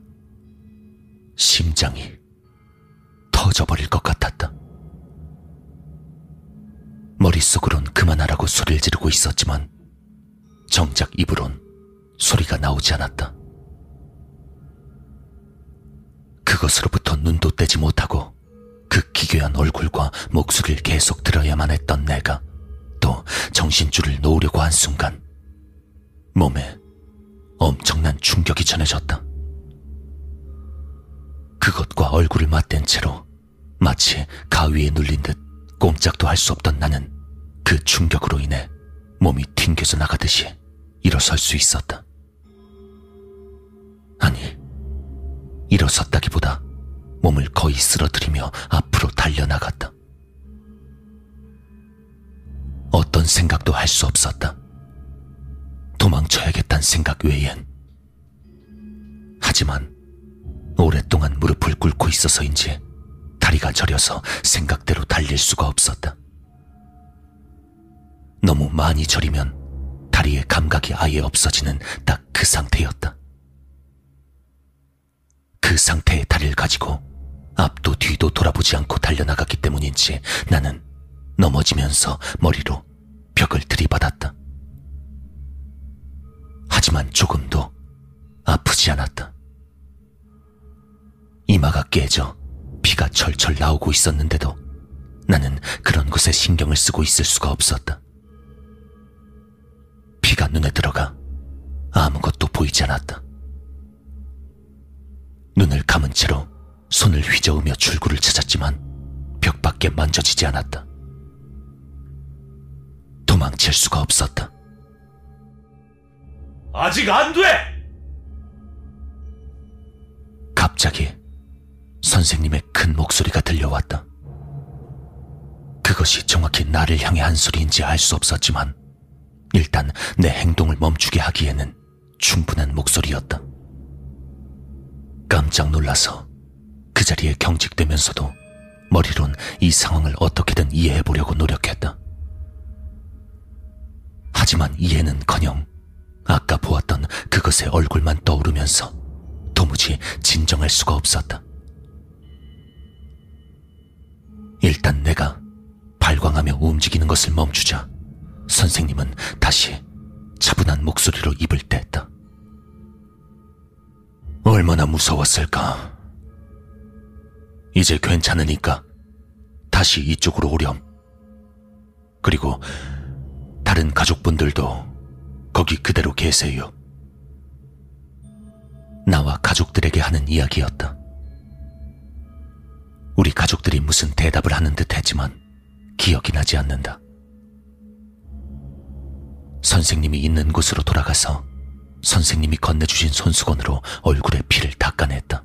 심장이 터져버릴 것 같았다. 머릿속으론 그만하라고 소리를 지르고 있었지만 정작 입으론 소리가 나오지 않았다. 그것으로부터 눈도 떼지 못하고 그 기괴한 얼굴과 목소리를 계속 들어야만 했던 내가 또 정신줄을 놓으려고 한 순간 몸에 엄청난 충격이 전해졌다. 그것과 얼굴을 맞댄 채로 마치 가위에 눌린 듯 꼼짝도 할 수 없던 나는 그 충격으로 인해 몸이 튕겨져 나가듯이 일어설 수 있었다. 아니, 일어섰다기보다 몸을 거의 쓰러뜨리며 앞으로 달려나갔다. 어떤 생각도 할 수 없었다. 도망쳐야겠다는 생각 외엔. 하지만 오랫동안 무릎을 꿇고 있어서인지 다리가 저려서 생각대로 달릴 수가 없었다. 너무 많이 저리면 다리의 감각이 아예 없어지는 딱 그 상태였다. 그 상태의 다리를 가지고 앞도 뒤도 돌아보지 않고 달려나갔기 때문인지 나는 넘어지면서 머리로 벽을 들이받았다. 하지만 조금도 아프지 않았다. 이마가 깨져 피가 철철 나오고 있었는데도 나는 그런 곳에 신경을 쓰고 있을 수가 없었다. 피가 눈에 들어가 아무것도 보이지 않았다. 눈을 감은 채로 손을 휘저으며 출구를 찾았지만 벽밖에 만져지지 않았다. 도망칠 수가 없었다. 아직 안 돼! 갑자기 선생님의 큰 목소리가 들려왔다. 그것이 정확히 나를 향해 한 소리인지 알 수 없었지만 일단 내 행동을 멈추게 하기에는 충분한 목소리였다. 깜짝 놀라서 그 자리에 경직되면서도 머리론 이 상황을 어떻게든 이해해 보려고 노력했다. 하지만 이해는커녕 아까 보았던 그것의 얼굴만 떠오르면서 도무지 진정할 수가 없었다. 일단 내가 발광하며 움직이는 것을 멈추자 선생님은 다시 차분한 목소리로 입을 뗐다. 얼마나 무서웠을까. 이제 괜찮으니까 다시 이쪽으로 오렴. 그리고 다른 가족분들도 거기 그대로 계세요. 나와 가족들에게 하는 이야기였다. 우리 가족들이 무슨 대답을 하는 듯 했지만 기억이 나지 않는다. 선생님이 있는 곳으로 돌아가서 선생님이 건네주신 손수건으로 얼굴에 피를 닦아냈다.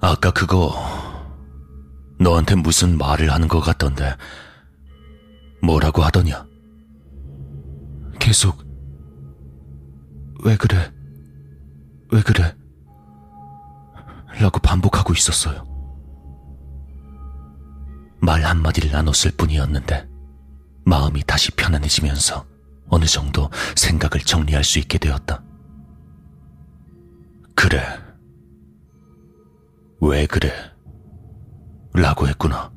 아까 그거 너한테 무슨 말을 하는 것 같던데 뭐라고 하더냐? 계속 왜 그래? 왜 그래? 라고 반복하고 있었어요. 말 한마디를 나눴을 뿐이었는데 마음이 다시 편안해지면서 어느 정도 생각을 정리할 수 있게 되었다. 그래. 왜 그래? 라고 했구나.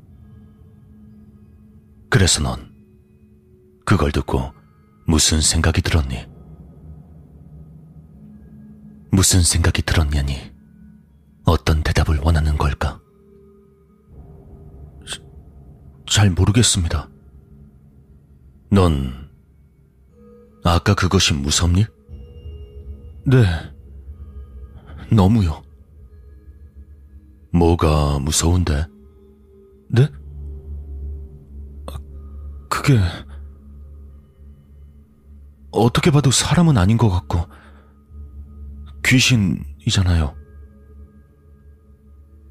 그래서 넌 그걸 듣고 무슨 생각이 들었니? 무슨 생각이 들었냐니? 어떤 대답을 원하는 걸까? 잘 모르겠습니다. 넌 아까 그것이 무섭니? 네. 너무요. 뭐가 무서운데? 네? 아, 그게 어떻게 봐도 사람은 아닌 것 같고 귀신이잖아요.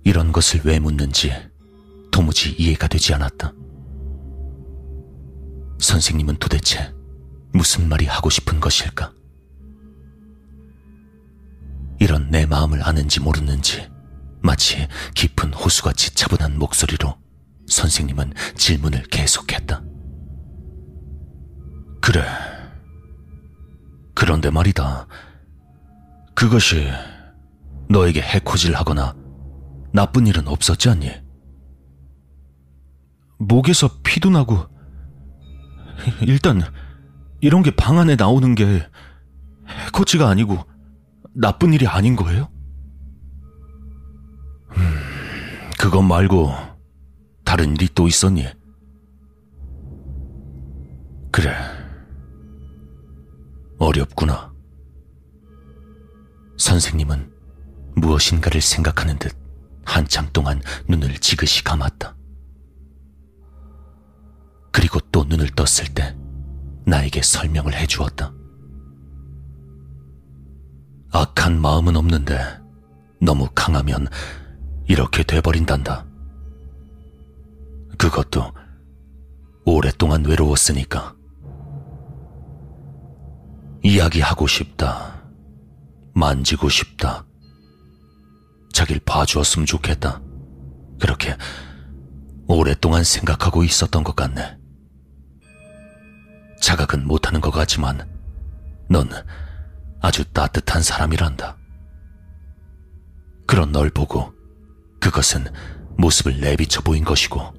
이런 것을 왜 묻는지 도무지 이해가 되지 않았다. 선생님은 도대체 무슨 말이 하고 싶은 것일까? 이런 내 마음을 아는지 모르는지 마치 깊은 호수같이 차분한 목소리로 선생님은 질문을 계속했다. 그래. 그런데 말이다. 그것이 너에게 해코지를 하거나 나쁜 일은 없었지 않니? 목에서 피도 나고 일단 이런 게 방 안에 나오는 게 해코지가 아니고 나쁜 일이 아닌 거예요? 음, 그것 말고 다른 일이 또 있었니? 그래. 어렵구나. 선생님은 무엇인가를 생각하는 듯 한참 동안 눈을 지그시 감았다. 그리고 또 눈을 떴을 때 나에게 설명을 해 주었다. 악한 마음은 없는데 너무 강하면 이렇게 돼버린단다. 그것도 오랫동안 외로웠으니까. 이야기하고 싶다. 만지고 싶다. 자길 봐주었으면 좋겠다. 그렇게 오랫동안 생각하고 있었던 것 같네. 자각은 못하는 것 같지만 넌 아주 따뜻한 사람이란다. 그런 널 보고 그것은 모습을 내비쳐 보인 것이고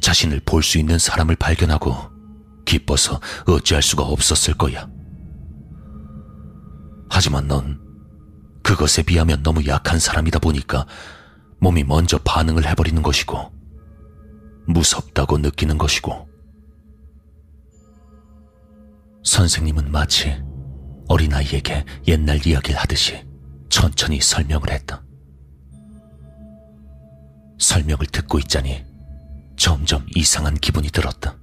자신을 볼 수 있는 사람을 발견하고 기뻐서 어찌할 수가 없었을 거야. 하지만 넌 그것에 비하면 너무 약한 사람이다 보니까 몸이 먼저 반응을 해버리는 것이고 무섭다고 느끼는 것이고 선생님은 마치 어린아이에게 옛날 이야기를 하듯이 천천히 설명을 했다. 설명을 듣고 있자니 점점 이상한 기분이 들었다.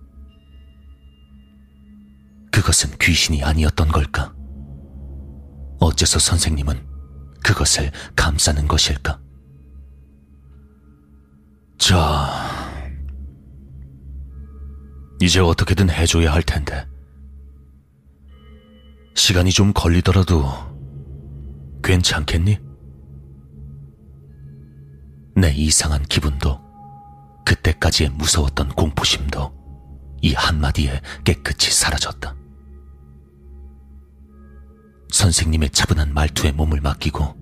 그것은 귀신이 아니었던 걸까? 어째서 선생님은 그것을 감싸는 것일까? 자, 이제 어떻게든 해줘야 할 텐데. 시간이 좀 걸리더라도 괜찮겠니? 내 이상한 기분도 그때까지의 무서웠던 공포심도 이 한마디에 깨끗이 사라졌다. 선생님의 차분한 말투에 몸을 맡기고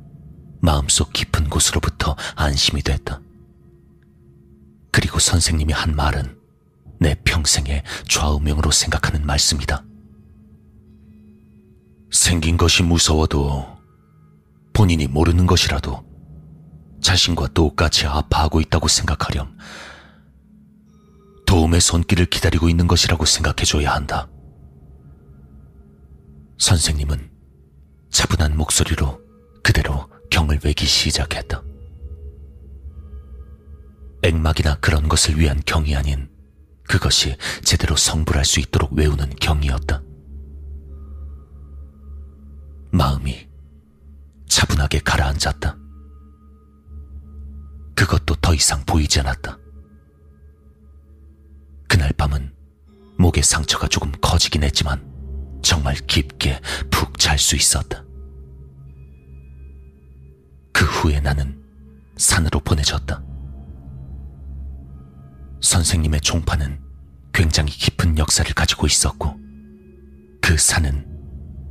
마음속 깊은 곳으로부터 안심이 됐다. 그리고 선생님이 한 말은 내 평생의 좌우명으로 생각하는 말씀이다. 생긴 것이 무서워도 본인이 모르는 것이라도 자신과 똑같이 아파하고 있다고 생각하렴. 도움의 손길을 기다리고 있는 것이라고 생각해줘야 한다. 선생님은 차분한 목소리로 그대로 경을 외기 시작했다. 액막이나 그런 것을 위한 경이 아닌 그것이 제대로 성불할 수 있도록 외우는 경이었다. 마음이 차분하게 가라앉았다. 그것도 더 이상 보이지 않았다. 그날 밤은 목의 상처가 조금 커지긴 했지만 정말 깊게 푹 잘 수 있었다. 그 후에 나는 산으로 보내졌다. 선생님의 종파는 굉장히 깊은 역사를 가지고 있었고 그 산은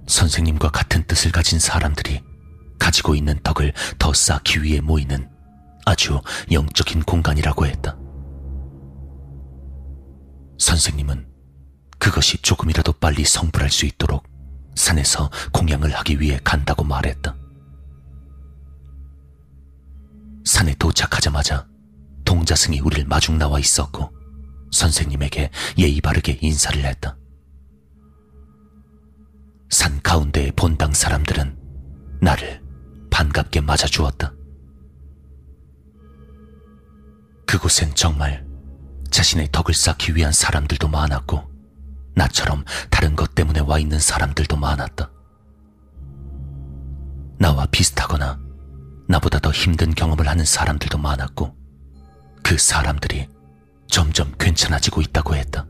선생님과 같은 뜻을 가진 사람들이 가지고 있는 덕을 더 쌓기 위해 모이는 아주 영적인 공간이라고 했다. 선생님은 그것이 조금이라도 빨리 성불할 수 있도록 산에서 공양을 하기 위해 간다고 말했다. 산에 도착하자마자 동자승이 우리를 마중 나와 있었고 선생님에게 예의 바르게 인사를 했다. 산 가운데의 본당 사람들은 나를 반갑게 맞아주었다. 그곳엔 정말 자신의 덕을 쌓기 위한 사람들도 많았고 나처럼 다른 것 때문에 와 있는 사람들도 많았다. 나와 비슷하거나 나보다 더 힘든 경험을 하는 사람들도 많았고 그 사람들이 점점 괜찮아지고 있다고 했다.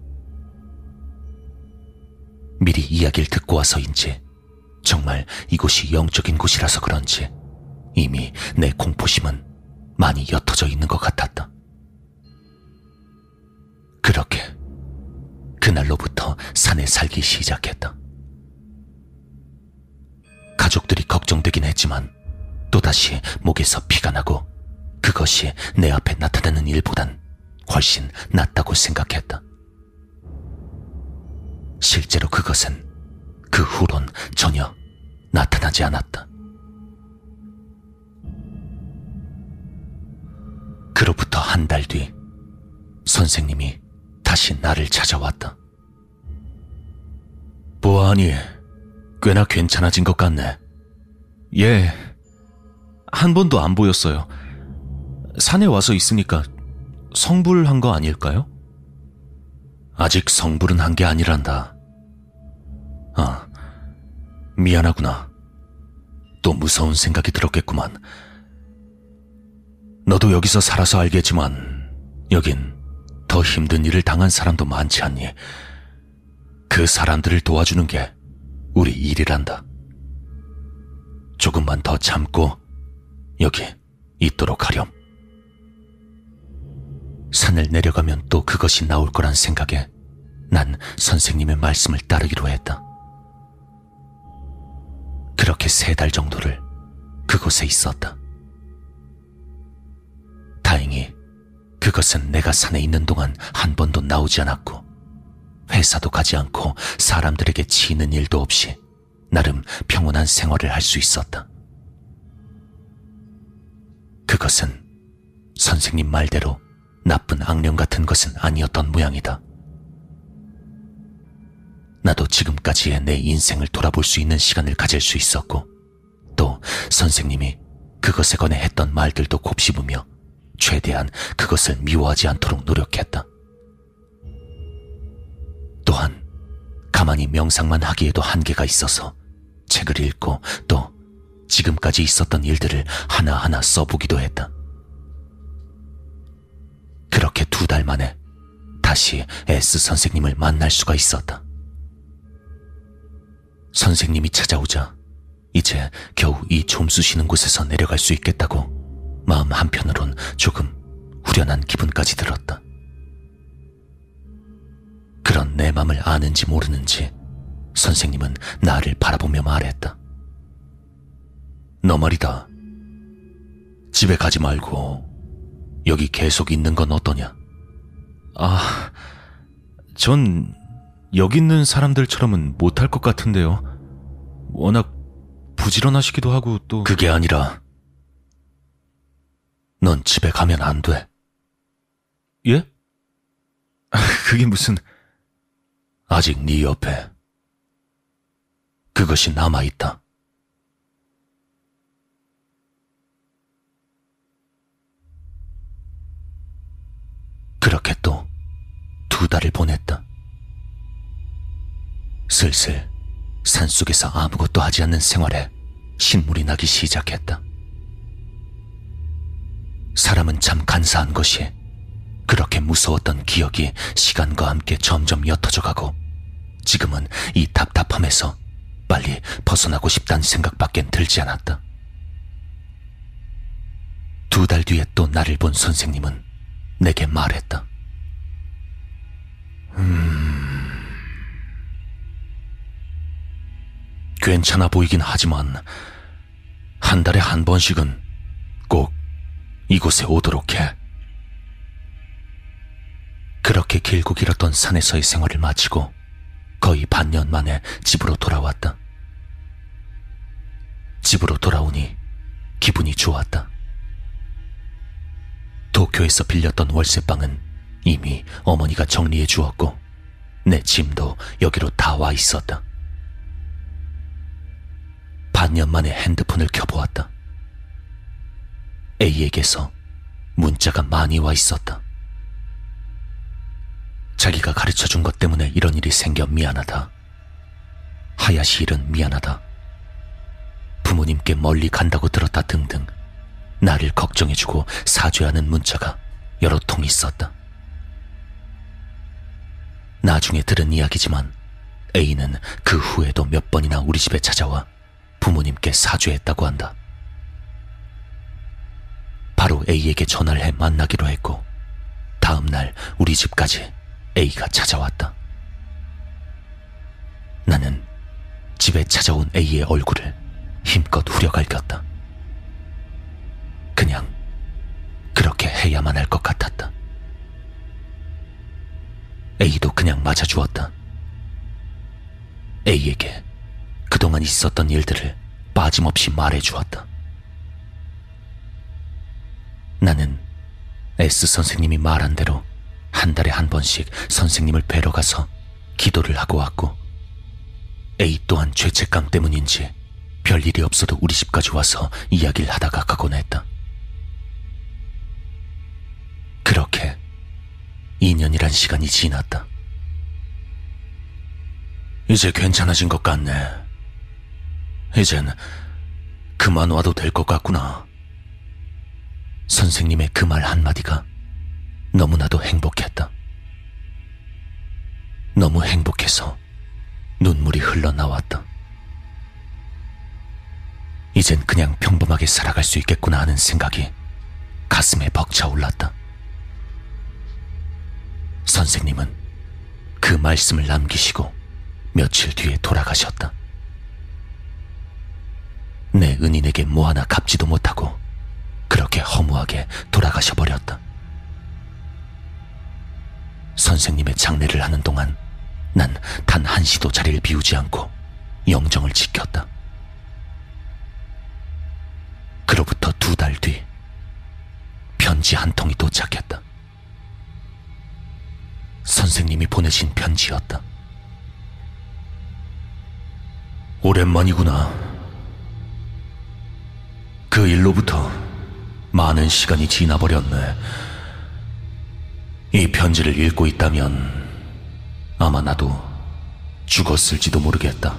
미리 이야기를 듣고 와서인지 정말 이곳이 영적인 곳이라서 그런지 이미 내 공포심은 많이 옅어져 있는 것 같았다. 그렇게 그날로부터 산에 살기 시작했다. 가족들이 걱정되긴 했지만 또다시 목에서 피가 나고 그것이 내 앞에 나타나는 일보단 훨씬 낫다고 생각했다. 실제로 그것은 그 후론 전혀 나타나지 않았다. 그로부터 한 달 뒤, 선생님이 다시 나를 찾아왔다. 보아하니 꽤나 괜찮아진 것 같네. 예. 한 번도 안 보였어요. 산에 와서 있으니까 성불한 거 아닐까요? 아직 성불은 한 게 아니란다. 아, 미안하구나. 또 무서운 생각이 들었겠구만. 너도 여기서 살아서 알겠지만, 여긴 더 힘든 일을 당한 사람도 많지 않니? 그 사람들을 도와주는 게 우리 일이란다. 조금만 더 참고 여기 있도록 하렴. 산을 내려가면 또 그것이 나올 거란 생각에 난 선생님의 말씀을 따르기로 했다. 그렇게 세 달 정도를 그곳에 있었다. 다행히 그것은 내가 산에 있는 동안 한 번도 나오지 않았고 회사도 가지 않고 사람들에게 치이는 일도 없이 나름 평온한 생활을 할 수 있었다. 그것은 선생님 말대로 나쁜 악령 같은 것은 아니었던 모양이다. 나도 지금까지의 내 인생을 돌아볼 수 있는 시간을 가질 수 있었고, 또 선생님이 그것에 관해 했던 말들도 곱씹으며 최대한 그것을 미워하지 않도록 노력했다. 또한 가만히 명상만 하기에도 한계가 있어서 책을 읽고 또 지금까지 있었던 일들을 하나하나 써보기도 했다. 그렇게 두 달 만에 다시 S 선생님을 만날 수가 있었다. 선생님이 찾아오자 이제 겨우 이 좀 쑤시는 곳에서 내려갈 수 있겠다고 마음 한편으론 조금 후련한 기분까지 들었다. 그런 내 맘을 아는지 모르는지 선생님은 나를 바라보며 말했다. 너 말이다. 집에 가지 말고 여기 계속 있는 건 어떠냐? 아, 전 여기 있는 사람들처럼은 못할 것 같은데요. 워낙 부지런하시기도 하고 또 그게 아니라 넌 집에 가면 안 돼. 예? 그게 무슨 아직 네 옆에 그것이 남아 있다. 그렇게 또 두 달을 보냈다. 슬슬 산속에서 아무것도 하지 않는 생활에 신물이 나기 시작했다. 사람은 참 간사한 것이 그렇게 무서웠던 기억이 시간과 함께 점점 옅어져 가고 지금은 이 답답함에서 빨리 벗어나고 싶다는 생각밖엔 들지 않았다. 두 달 뒤에 또 나를 본 선생님은 내게 말했다. 음, 괜찮아 보이긴 하지만 한 달에 한 번씩은 꼭 이곳에 오도록 해. 그렇게 길고 길었던 산에서의 생활을 마치고 거의 반년 만에 집으로 돌아왔다. 집으로 돌아오니 기분이 좋았다. 도쿄에서 빌렸던 월세방은 이미 어머니가 정리해 주었고 내 짐도 여기로 다 와 있었다. 반년 만에 핸드폰을 켜보았다. A에게서 문자가 많이 와 있었다. 자기가 가르쳐 준 것 때문에 이런 일이 생겨 미안하다. 하야시 일은 미안하다. 부모님께 멀리 간다고 들었다 등등 나를 걱정해주고 사죄하는 문자가 여러 통 있었다. 나중에 들은 이야기지만 A는 그 후에도 몇 번이나 우리 집에 찾아와 부모님께 사죄했다고 한다. 바로 A에게 전화를 해 만나기로 했고 다음 날 우리 집까지 A가 찾아왔다. 나는 집에 찾아온 A의 얼굴을 힘껏 후려갈겼다. 그냥 그렇게 해야만 할 것 같았다. A도 그냥 맞아주었다. A에게 그동안 있었던 일들을 빠짐없이 말해주었다. 나는 S 선생님이 말한 대로 한 달에 한 번씩 선생님을 뵈러 가서 기도를 하고 왔고, A 또한 죄책감 때문인지 별일이 없어도 우리 집까지 와서 이야기를 하다가 가곤 했다. 그렇게 2년이란 시간이 지났다. 이제 괜찮아진 것 같네. 이젠 그만 와도 될 것 같구나. 선생님의 그 말 한마디가 너무나도 행복했다. 너무 행복해서 눈물이 흘러나왔다. 이젠 그냥 평범하게 살아갈 수 있겠구나 하는 생각이 가슴에 벅차올랐다. 선생님은 그 말씀을 남기시고 며칠 뒤에 돌아가셨다. 내 은인에게 뭐 하나 갚지도 못하고 그렇게 허무하게 돌아가셔 버렸다. 선생님의 장례를 하는 동안 난 단 한시도 자리를 비우지 않고 영정을 지켰다. 그로부터 두 달 뒤 편지 한 통이 도착했다. 선생님이 보내신 편지였다. 오랜만이구나. 그 일로부터 많은 시간이 지나버렸네. 이 편지를 읽고 있다면 아마 나도 죽었을지도 모르겠다.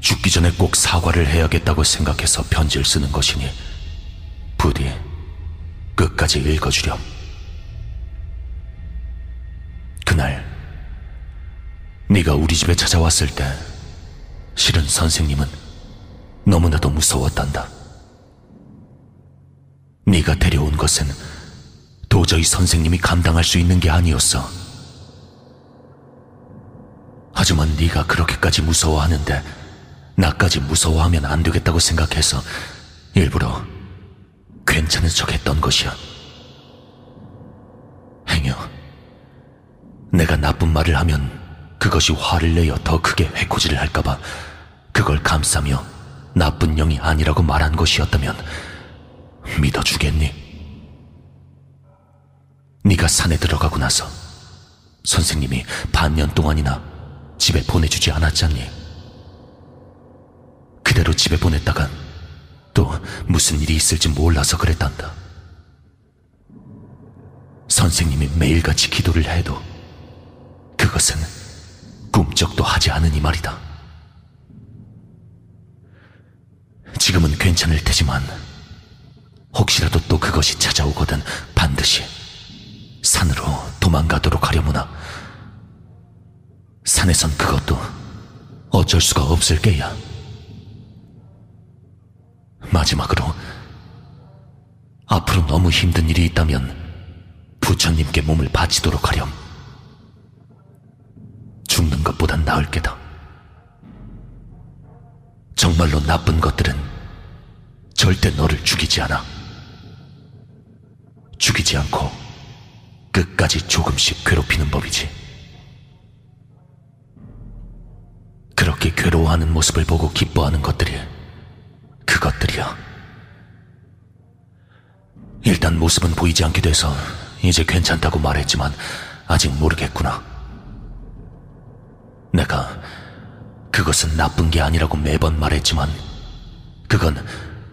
죽기 전에 꼭 사과를 해야겠다고 생각해서 편지를 쓰는 것이니 부디 끝까지 읽어주렴. 그날 네가 우리 집에 찾아왔을 때 실은 선생님은 너무나도 무서웠단다. 네가 데려온 것은 도저히 선생님이 감당할 수 있는 게 아니었어. 하지만 네가 그렇게까지 무서워하는데 나까지 무서워하면 안 되겠다고 생각해서 일부러 괜찮은 척 했던 것이야. 행여 내가 나쁜 말을 하면 그것이 화를 내어 더 크게 해코지를 할까봐 그걸 감싸며 나쁜 영이 아니라고 말한 것이었다면 믿어주겠니? 네가 산에 들어가고 나서 선생님이 반년 동안이나 집에 보내주지 않았잖니? 그대로 집에 보냈다간 또 무슨 일이 있을지 몰라서 그랬단다. 선생님이 매일같이 기도를 해도 그것은 꿈쩍도 하지 않으니 말이다. 지금은 괜찮을 테지만 혹시라도 또 그것이 찾아오거든 반드시 산으로 도망가도록 하려무나 산에선 그것도 어쩔 수가 없을 게야. 마지막으로 앞으로 너무 힘든 일이 있다면 부처님께 몸을 바치도록 하렴. 죽는 것보단 나을 게다. 정말로 나쁜 것들은 절대 너를 죽이지 않아. 죽이지 않고 끝까지 조금씩 괴롭히는 법이지. 그렇게 괴로워하는 모습을 보고 기뻐하는 것들이 그것들이야. 일단 모습은 보이지 않게 돼서 이제 괜찮다고 말했지만 아직 모르겠구나. 내가 그것은 나쁜 게 아니라고 매번 말했지만 그건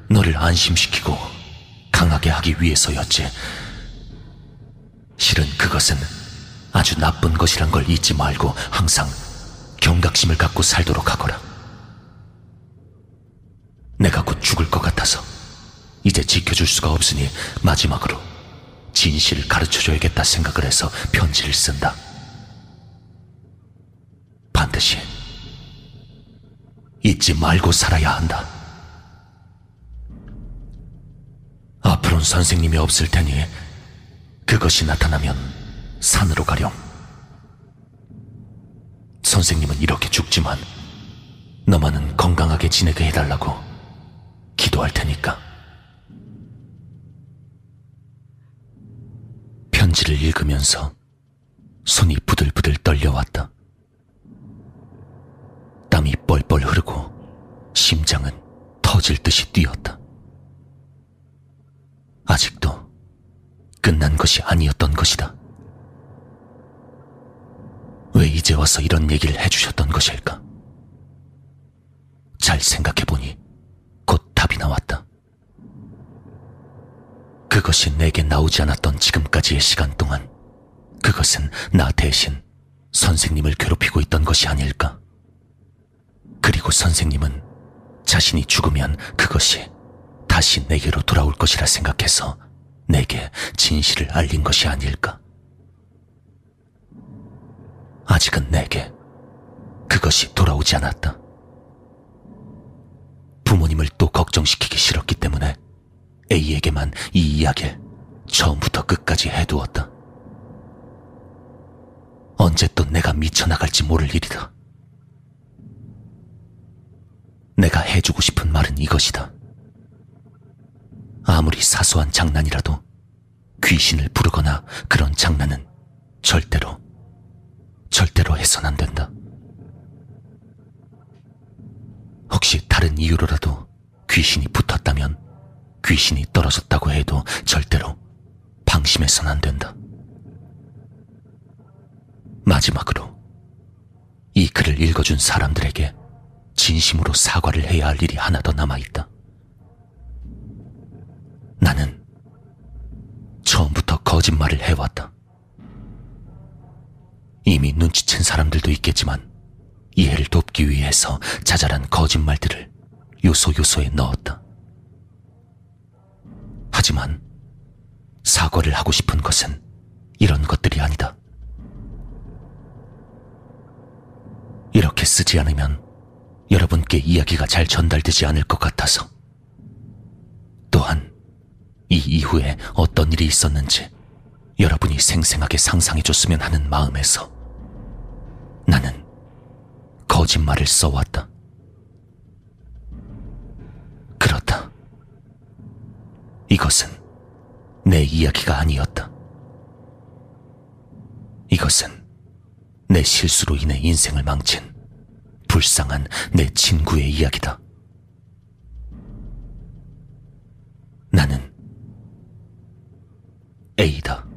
너를 안심시키고 강하게 하기 위해서였지. 실은 그것은 아주 나쁜 것이란 걸 잊지 말고 항상 경각심을 갖고 살도록 하거라. 내가 곧 죽을 것 같아서 이제 지켜줄 수가 없으니 마지막으로 진실을 가르쳐줘야겠다 생각을 해서 편지를 쓴다. 반드시 잊지 말고 살아야 한다. 앞으로는 선생님이 없을 테니 그것이 나타나면 산으로 가렴. 선생님은 이렇게 죽지만 너만은 건강하게 지내게 해달라고 기도할 테니까. 편지를 읽으면서 손이 부들부들 떨려왔다. 땀이 뻘뻘 흐르고 심장은 터질 듯이 뛰었다. 아직도 끝난 것이 아니었던 것이다. 왜 이제 와서 이런 얘기를 해주셨던 것일까? 잘 생각해보니 곧 답이 나왔다. 그것이 내게 나오지 않았던 지금까지의 시간 동안 그것은 나 대신 선생님을 괴롭히고 있던 것이 아닐까? 그리고 선생님은 자신이 죽으면 그것이 다시 내게로 돌아올 것이라 생각해서 내게 진실을 알린 것이 아닐까? 아직은 내게 그것이 돌아오지 않았다. 부모님을 또 걱정시키기 싫었기 때문에 A에게만 이 이야기를 처음부터 끝까지 해두었다. 언제 또 내가 미쳐나갈지 모를 일이다. 내가 해주고 싶은 말은 이것이다. 아무리 사소한 장난이라도 귀신을 부르거나 그런 장난은 절대로, 절대로 해선 안 된다. 혹시 다른 이유로라도 귀신이 붙었다면 귀신이 떨어졌다고 해도 절대로 방심해선 안 된다. 마지막으로 이 글을 읽어준 사람들에게 진심으로 사과를 해야 할 일이 하나 더 남아있다. 나는 처음부터 거짓말을 해왔다. 이미 눈치챈 사람들도 있겠지만 이해를 돕기 위해서 자잘한 거짓말들을 요소요소에 넣었다. 하지만 사과를 하고 싶은 것은 이런 것들이 아니다. 이렇게 쓰지 않으면 여러분께 이야기가 잘 전달되지 않을 것 같아서. 또한 이 이후에 어떤 일이 있었는지 여러분이 생생하게 상상해줬으면 하는 마음에서 나는 거짓말을 써왔다. 그렇다. 이것은 내 이야기가 아니었다. 이것은 내 실수로 인해 인생을 망친 불쌍한 내 친구의 이야기다. 나는 A다.